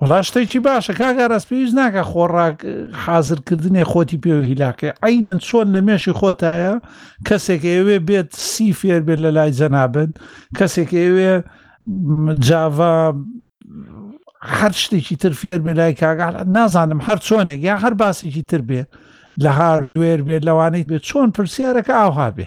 وەڵا شتێکی باشە کاک ئاراس پێویست ناکە خۆڕاک حازرکردنێ خۆتی پێوە هیلاکێ عینەن چۆن لە مێشی خۆتایە کەسێک ئێوێ بێت سی فێر بێت لە لای جەنابن کەسێک ئێوێ جاڤا هەر شتێکی تر فێر بێ لای کاگەڵ نازانم هەر چۆنێک یا هەر باسێکی تر بێت لە هاروێر بێت لەوانەیت بێت چۆن پرسیارەکە ئاها بێ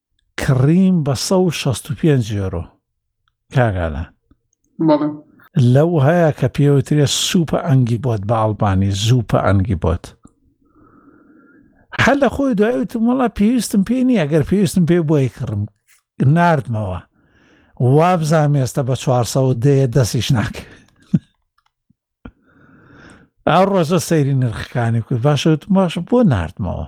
کڕیم بە سەد و شەست و پێنج یۆرۆ کاگالان بەڵێ لەو هەیە کە پێوترێ سوپە ئەنگی بۆت بە ئەڵبانی زووپە ئەنگی بۆت هەر لە خۆی دوایوتم وڵا پێویستم پێ نییە گەر پێویستم پێ بۆی کڕم نردمەوە وابزانام ئێستا بە چوارسە دێ دەستیش ناکە ئەو ڕۆژە سەیری نرخەکانی کرد باشە باشە بۆ نردمەوە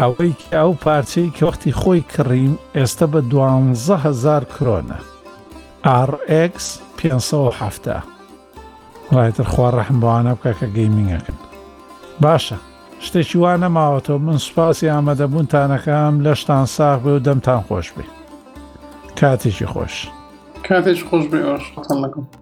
ئەوەی کە ئەو پارچەی کە وەختی خۆی کڕیم ئێستە بە دوانزە هەزار کرۆنە RX پێنج سەد و حەفتا ڕایتر خوا ڕەحم بەوانە بکە کە گەیمینگەکەن باشە شتێکی وا نەماوەتەوە من سوپاسی ئامادەبوونتانەکەم لەشتان ساغ بێ و دەمتان خۆش بێ کاتێکی خۆش کاتێک خۆش بێ ئەوش خۆتان لەگەڵ